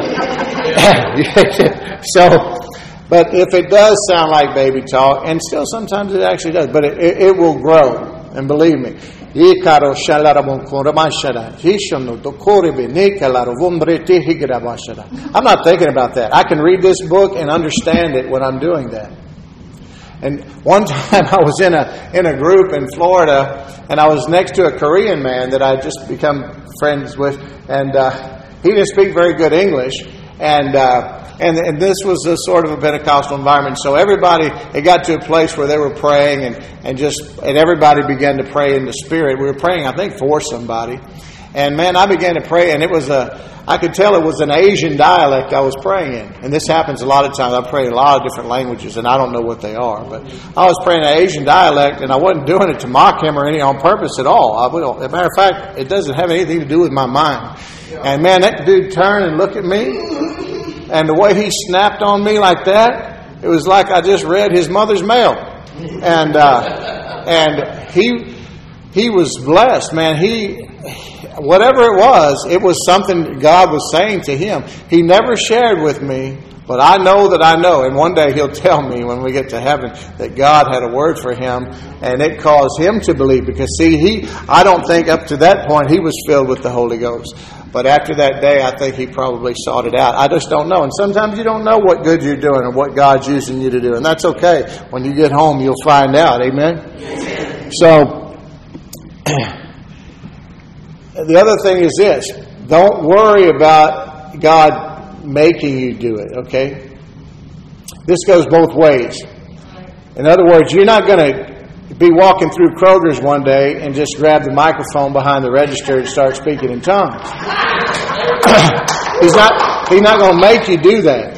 so, but if it does sound like baby talk, and still sometimes it actually does, but it, it, it will grow. And believe me, I'm not thinking about that. I can read this book and understand it when I'm doing that. And one [LAUGHS] time I was in a in a group in Florida, and I was next to a Korean man that I just become friends with, and uh, he didn't speak very good English, and. Uh, and, and this was a sort of a Pentecostal environment. So everybody, it got to a place where they were praying and, and just, and everybody began to pray in the Spirit. We were praying, I think, for somebody. And man, I began to pray, and it was a, I could tell it was an Asian dialect I was praying in. And this happens a lot of times. I pray in a lot of different languages, and I don't know what they are. But I was praying an Asian dialect, and I wasn't doing it to mock him or any on purpose at all. I will. As a matter of fact, it doesn't have anything to do with my mind. And man, that dude turned and looked at me, and the way he snapped on me like that, it was like I just read his mother's mail. And uh, and he he was blessed, man. He whatever it was, it was something God was saying to him. He never shared with me, but I know that I know. And one day he'll tell me when we get to heaven that God had a word for him and it caused him to believe because see he I don't think up to that point he was filled with the Holy Ghost. But after that day, I think he probably sought it out. I just don't know. And sometimes you don't know what good you're doing or what God's using you to do. And that's okay. When you get home, you'll find out. Amen? Amen. So, [CLEARS THROAT] the other thing is this don't worry about God making you do it, okay? This goes both ways. In other words, you're not going to be walking through Kroger's one day and just grab the microphone behind the register and start speaking in tongues. [COUGHS] he's not he's not going to make you do that.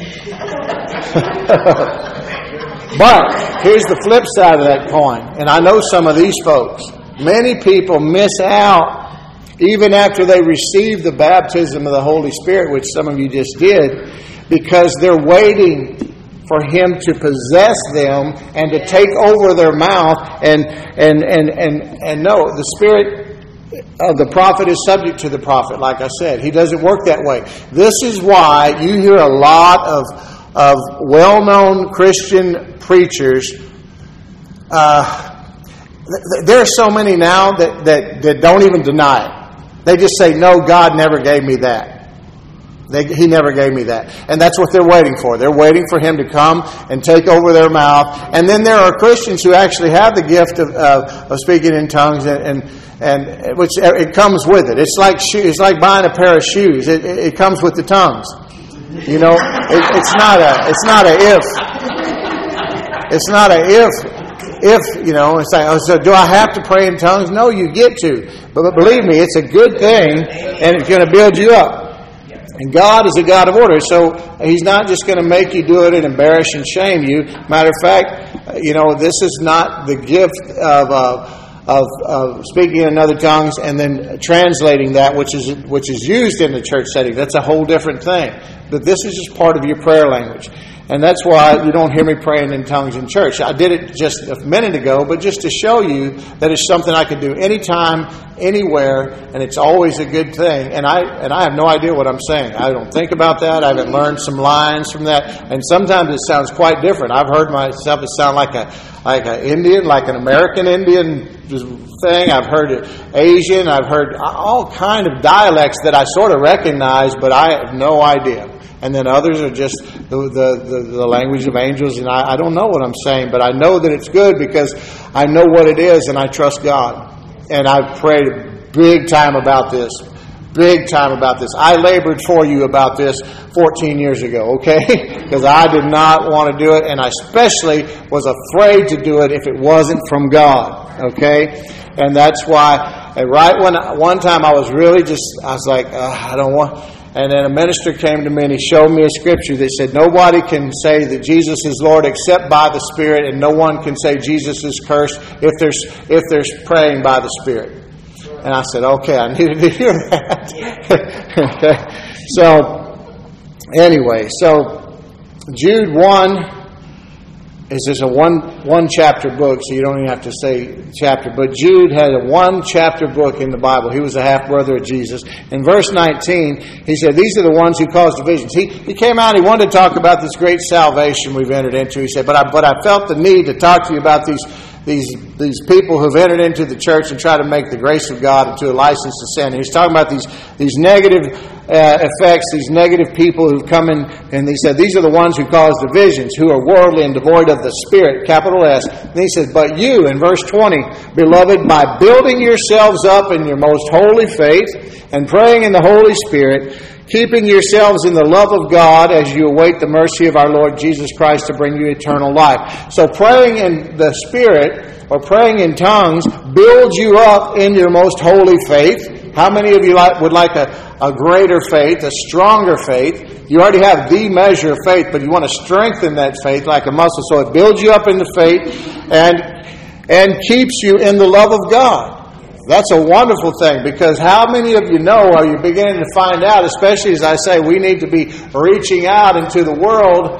[LAUGHS] but here's the flip side of that coin, and I know some of these folks. Many people miss out even after they receive the baptism of the Holy Spirit, which some of you just did, because they're waiting for him to possess them and to take over their mouth. And and and and, and no the spirit of the prophet is subject to the prophet like i said. He doesn't work that way. This is why you hear a lot of of well-known christian preachers uh, there are so many now that, that, that don't even deny it they just say no god never gave me that they, he never gave me that. And that's what they're waiting for. They're waiting for him to come and take over their mouth. And then there are Christians who actually have the gift of, of, of speaking in tongues and, and, and, which it comes with it. It's like it's like buying a pair of shoes. It, it, it comes with the tongues. You know, it, it's not a it's not a if. It's not a if if you know it's like oh, so do i have to pray in tongues no you get to but believe me it's a good thing and it's going to build you up and God is a God of order. So He's not just going to make you do it and embarrass and shame you. Matter of fact, you know, this is not the gift of. Uh, of, of speaking in other tongues and then translating that, which is which is used in the church setting. That's a whole different thing. But this is just part of your prayer language. And that's why you don't hear me praying in tongues in church. I did it just a minute ago, but just to show you that it's something I can do anytime, anywhere, and it's always a good thing. And I and I have no idea what I'm saying. I don't think about that. I haven't learned some lines from that. And sometimes it sounds quite different. I've heard myself it sound like a like an Indian, like an American Indian thing. I've heard it Asian. I've heard all kind of dialects that I sort of recognize, but I have no idea and then others are just the, the, the, the language of angels, and I, I don't know what I'm saying, but I know that it's good because I know what it is, and I trust God. And I've prayed big time about this big time about this. I labored for you about this 14 years ago, okay? [LAUGHS] Because I did not want to do it, and I especially was afraid to do it if it wasn't from God, okay? And that's why, right when one time I was really just, I was like, I don't want. And then a minister came to me and he showed me a scripture that said, Nobody can say that Jesus is Lord except by the Spirit, and no one can say Jesus is cursed if there's, if there's praying by the Spirit. And I said, Okay, I [LAUGHS] needed to hear that. [LAUGHS] okay. So, anyway, so Jude 1 is this a one one chapter book, so you don't even have to say chapter. But Jude had a one chapter book in the Bible. He was a half brother of Jesus. In verse 19, he said, These are the ones who caused divisions. He, he came out, he wanted to talk about this great salvation we've entered into. He said, But I but I felt the need to talk to you about these these these people who've entered into the church and try to make the grace of God into a license to sin. He's talking about these these negative uh, effects, these negative people who've come in, and he said these are the ones who cause divisions, who are worldly and devoid of the Spirit, capital S. And he says, but you, in verse twenty, beloved, by building yourselves up in your most holy faith and praying in the Holy Spirit keeping yourselves in the love of God as you await the mercy of our Lord Jesus Christ to bring you eternal life. So praying in the Spirit or praying in tongues builds you up in your most holy faith. How many of you like, would like a, a greater faith, a stronger faith? You already have the measure of faith, but you want to strengthen that faith like a muscle. So it builds you up in the faith and, and keeps you in the love of God. That's a wonderful thing because how many of you know, are you beginning to find out, especially as I say, we need to be reaching out into the world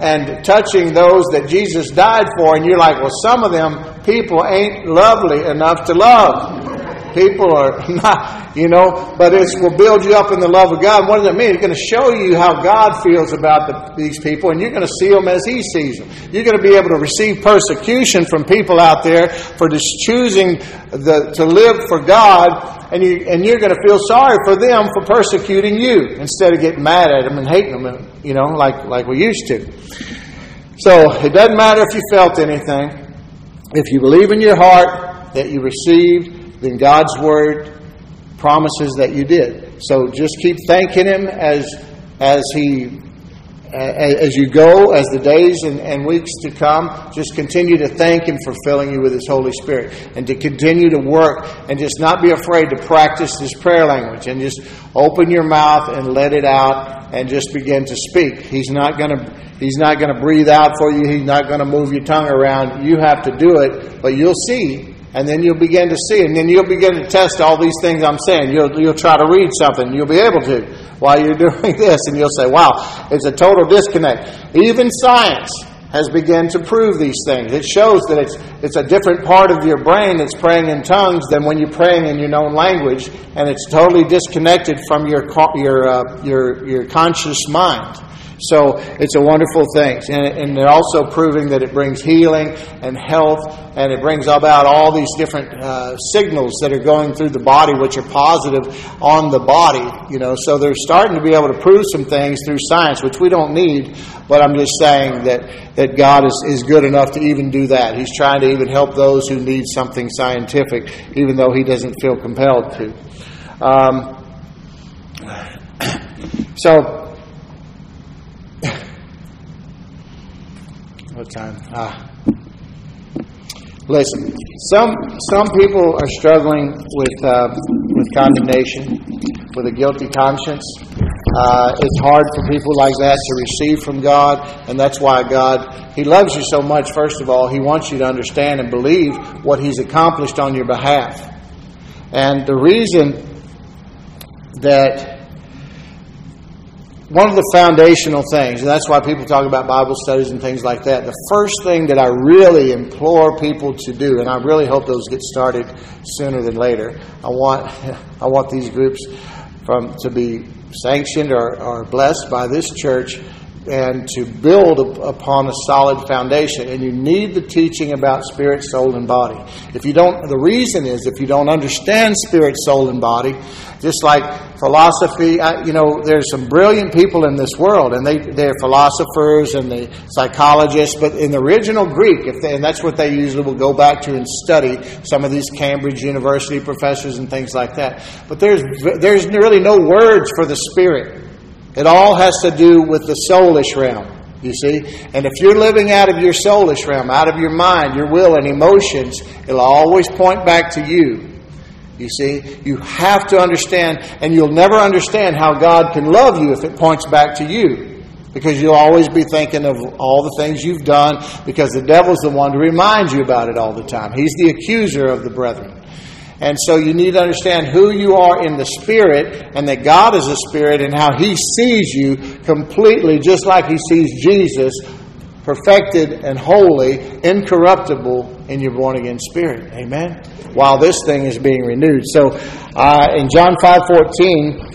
and touching those that Jesus died for, and you're like, well, some of them people ain't lovely enough to love. People are [LAUGHS] not, you know, but it will build you up in the love of God. What does that mean? It's going to show you how God feels about the, these people, and you're going to see them as He sees them. You're going to be able to receive persecution from people out there for just choosing the, to live for God and, you, and you're going to feel sorry for them for persecuting you instead of getting mad at them and hating them, you know, like, like we used to. So it doesn't matter if you felt anything. If you believe in your heart that you received, then God's Word promises that you did. So just keep thanking Him as, as He as you go, as the days and, and, weeks to come, just continue to thank Him for filling you with His Holy Spirit and to continue to work and just not be afraid to practice this prayer language and just open your mouth and let it out and just begin to speak. He's not going to. He's not going to breathe out for you. He's not going to move your tongue around. You have to do it, but you'll see and then you'll begin to see, and then you'll begin to test all these things I'm saying. You'll, you'll try to read something, you'll be able to while you're [LAUGHS] doing this, and you'll say, wow, it's a total disconnect. Even science has begun to prove these things. It shows that it's, it's a different part of your brain that's praying in tongues than when you're praying in your known language, and it's totally disconnected from your, your, uh, your, your conscious mind. So it's a wonderful thing. And, and they're also proving that it brings healing and health, and it brings about all these different uh, signals that are going through the body, which are positive on the body. You know, so they're starting to be able to prove some things through science, which we don't need. But I'm just saying that, that God is, is good enough to even do that. He's trying to even help those who need something scientific, even though He doesn't feel compelled to. Um, [CLEARS THROAT] so time? Ah. Listen, some some people are struggling with uh, with condemnation, with a guilty conscience. Uh, it's hard for people like that to receive from God, and that's why God He loves you so much. First of all, He wants you to understand and believe what He's accomplished on your behalf. And the reason that one of the foundational things, and that's why people talk about Bible studies and things like that. The first thing that I really implore people to do, and I really hope those get started sooner than later. I want, [LAUGHS] I want these groups from to be sanctioned or, or blessed by this church and to build upon a solid foundation. And you need the teaching about spirit, soul, and body. If you don't, the reason is if you don't understand spirit, soul, and body, just like philosophy, you know, there's some brilliant people in this world, and they they're philosophers and the psychologists. But in the original Greek, if they, and that's what they usually will go back to and study some of these Cambridge University professors and things like that. But there's there's really no words for the spirit. It all has to do with the soulish realm, you see. And if you're living out of your soulish realm, out of your mind, your will, and emotions, it'll always point back to you. You see, you have to understand, and you'll never understand how God can love you if it points back to you. Because you'll always be thinking of all the things you've done, because the devil's the one to remind you about it all the time. He's the accuser of the brethren. And so you need to understand who you are in the Spirit and that God is a Spirit and how He sees you completely, just like He sees Jesus, perfected and holy, incorruptible in your born again spirit. Amen? While this thing is being renewed. So uh, in John 5 14,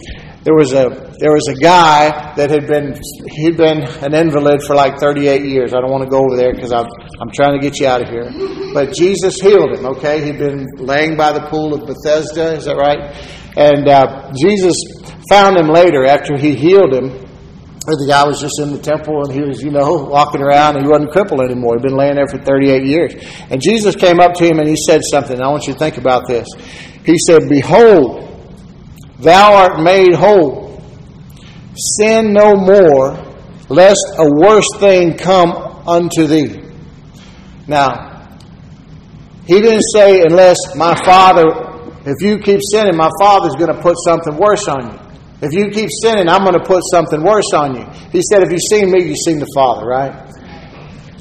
there was a there was a guy that had been he'd been an invalid for like 38 years. I don't want to go over there because I'm I'm trying to get you out of here. But Jesus healed him. Okay, he'd been laying by the pool of Bethesda. Is that right? And uh, Jesus found him later after he healed him. The guy was just in the temple and he was, you know, walking around and he wasn't crippled anymore. He'd been laying there for 38 years. And Jesus came up to him and he said something. I want you to think about this. He said, Behold, thou art made whole. Sin no more, lest a worse thing come unto thee. Now, he didn't say, unless my father, if you keep sinning, my father's going to put something worse on you. If you keep sinning, I'm going to put something worse on you. He said, if you've seen me, you've seen the Father, right?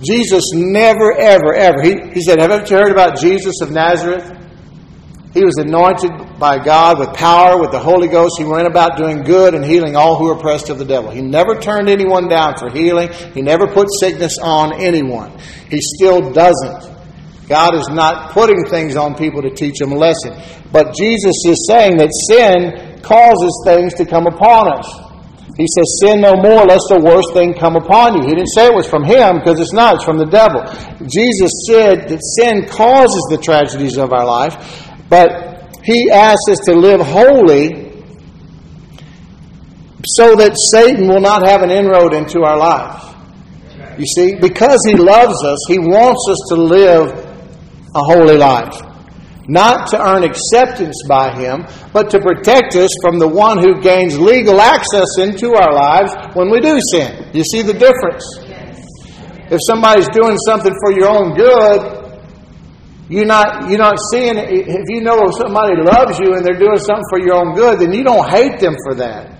Jesus never, ever, ever. He, he said, Have you heard about Jesus of Nazareth? He was anointed by God with power, with the Holy Ghost. He went about doing good and healing all who were oppressed of the devil. He never turned anyone down for healing. He never put sickness on anyone. He still doesn't. God is not putting things on people to teach them a lesson. But Jesus is saying that sin causes things to come upon us. He says, Sin no more, lest the worst thing come upon you. He didn't say it was from him because it's not, it's from the devil. Jesus said that sin causes the tragedies of our life, but He asks us to live holy so that Satan will not have an inroad into our lives. You see, because He loves us, He wants us to live a holy life. Not to earn acceptance by Him, but to protect us from the one who gains legal access into our lives when we do sin. You see the difference? If somebody's doing something for your own good, you're not, you're not seeing, if you know somebody loves you and they're doing something for your own good, then you don't hate them for that.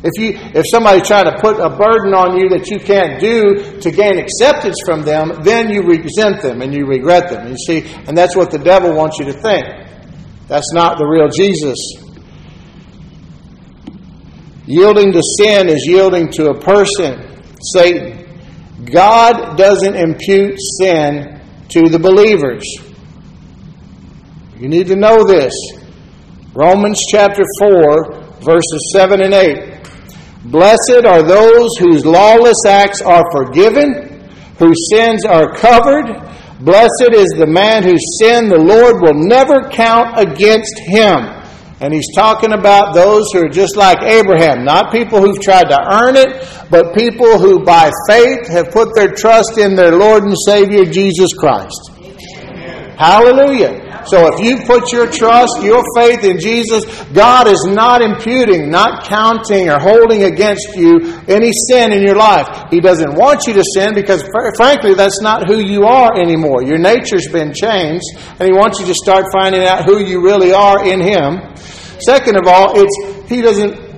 If you if somebody's trying to put a burden on you that you can't do to gain acceptance from them, then you resent them and you regret them. You see, and that's what the devil wants you to think. That's not the real Jesus. Yielding to sin is yielding to a person, Satan. God doesn't impute sin to the believers. You need to know this. Romans chapter 4, verses 7 and 8. Blessed are those whose lawless acts are forgiven, whose sins are covered. Blessed is the man whose sin the Lord will never count against him. And he's talking about those who are just like Abraham, not people who've tried to earn it, but people who by faith have put their trust in their Lord and Savior Jesus Christ. Amen. Hallelujah. So if you put your trust, your faith in Jesus, God is not imputing, not counting, or holding against you any sin in your life. He doesn't want you to sin because, frankly, that's not who you are anymore. Your nature's been changed, and He wants you to start finding out who you really are in Him. Second of all, it's He doesn't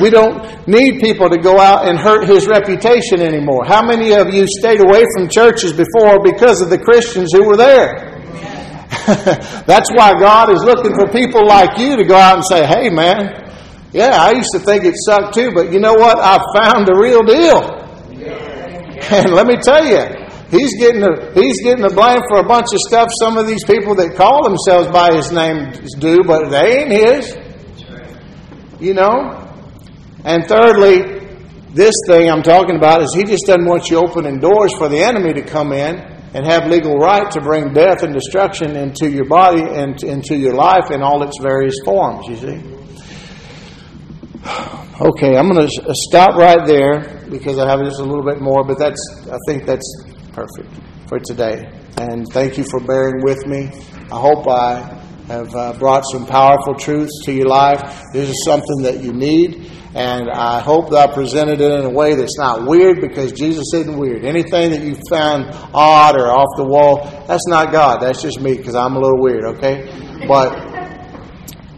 we don't need people to go out and hurt his reputation anymore. How many of you stayed away from churches before because of the Christians who were there? [LAUGHS] That's why God is looking for people like you to go out and say, hey, man, yeah, I used to think it sucked too, but you know what? I found the real deal. [LAUGHS] And let me tell you, he's getting the he's getting the blame for a bunch of stuff some of these people that call themselves by his name do, but they ain't his. You know? And thirdly, this thing I'm talking about is he just doesn't want you opening doors for the enemy to come in and have legal right to bring death and destruction into your body and into your life in all its various forms, you see. Okay, I'm going to uh, stop right there because I have just a little bit more, but that's I think that's perfect for today. And thank you for bearing with me. I hope I have uh, brought some powerful truths to your life. This is something that you need. And I hope that I presented it in a way that's not weird because Jesus isn't weird. Anything that you found odd or off the wall, that's not God. That's just me because I'm a little weird, okay? But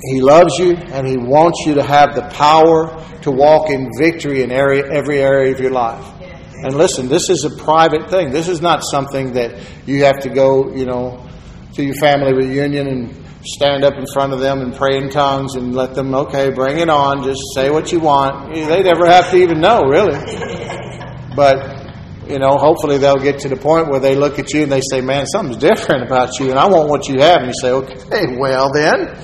He loves you and He wants you to have the power to walk in victory in area, every area of your life. And listen, this is a private thing. This is not something that you have to go, you know, to your family reunion and stand up in front of them and pray in tongues and let them, okay, bring it on, just say what you want. They never have to even know, really. [LAUGHS] But, you know, hopefully they'll get to the point where they look at you and they say, man, something's different about you and I want what you have. And you say, okay, well then.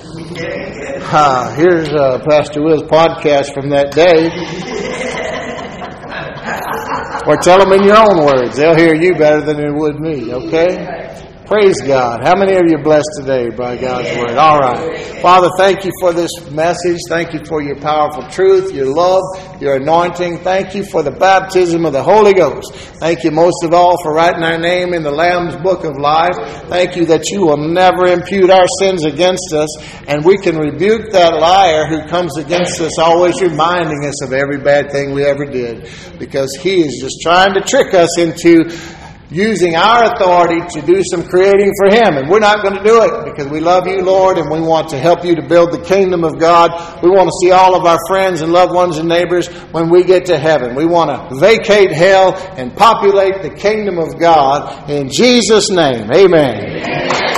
[LAUGHS] Uh, here's uh, Pastor Will's podcast from that day. [LAUGHS] or tell them in your own words. They'll hear you better than they would me, okay? Praise God. How many of you are blessed today by God's word? All right. Father, thank you for this message. Thank you for your powerful truth, your love, your anointing. Thank you for the baptism of the Holy Ghost. Thank you most of all for writing our name in the Lamb's book of life. Thank you that you will never impute our sins against us, and we can rebuke that liar who comes against us, always reminding us of every bad thing we ever did, because he is just trying to trick us into using our authority to do some creating for Him. And we're not going to do it because we love you, Lord, and we want to help you to build the kingdom of God. We want to see all of our friends and loved ones and neighbors when we get to heaven. We want to vacate hell and populate the kingdom of God in Jesus' name. Amen. Amen.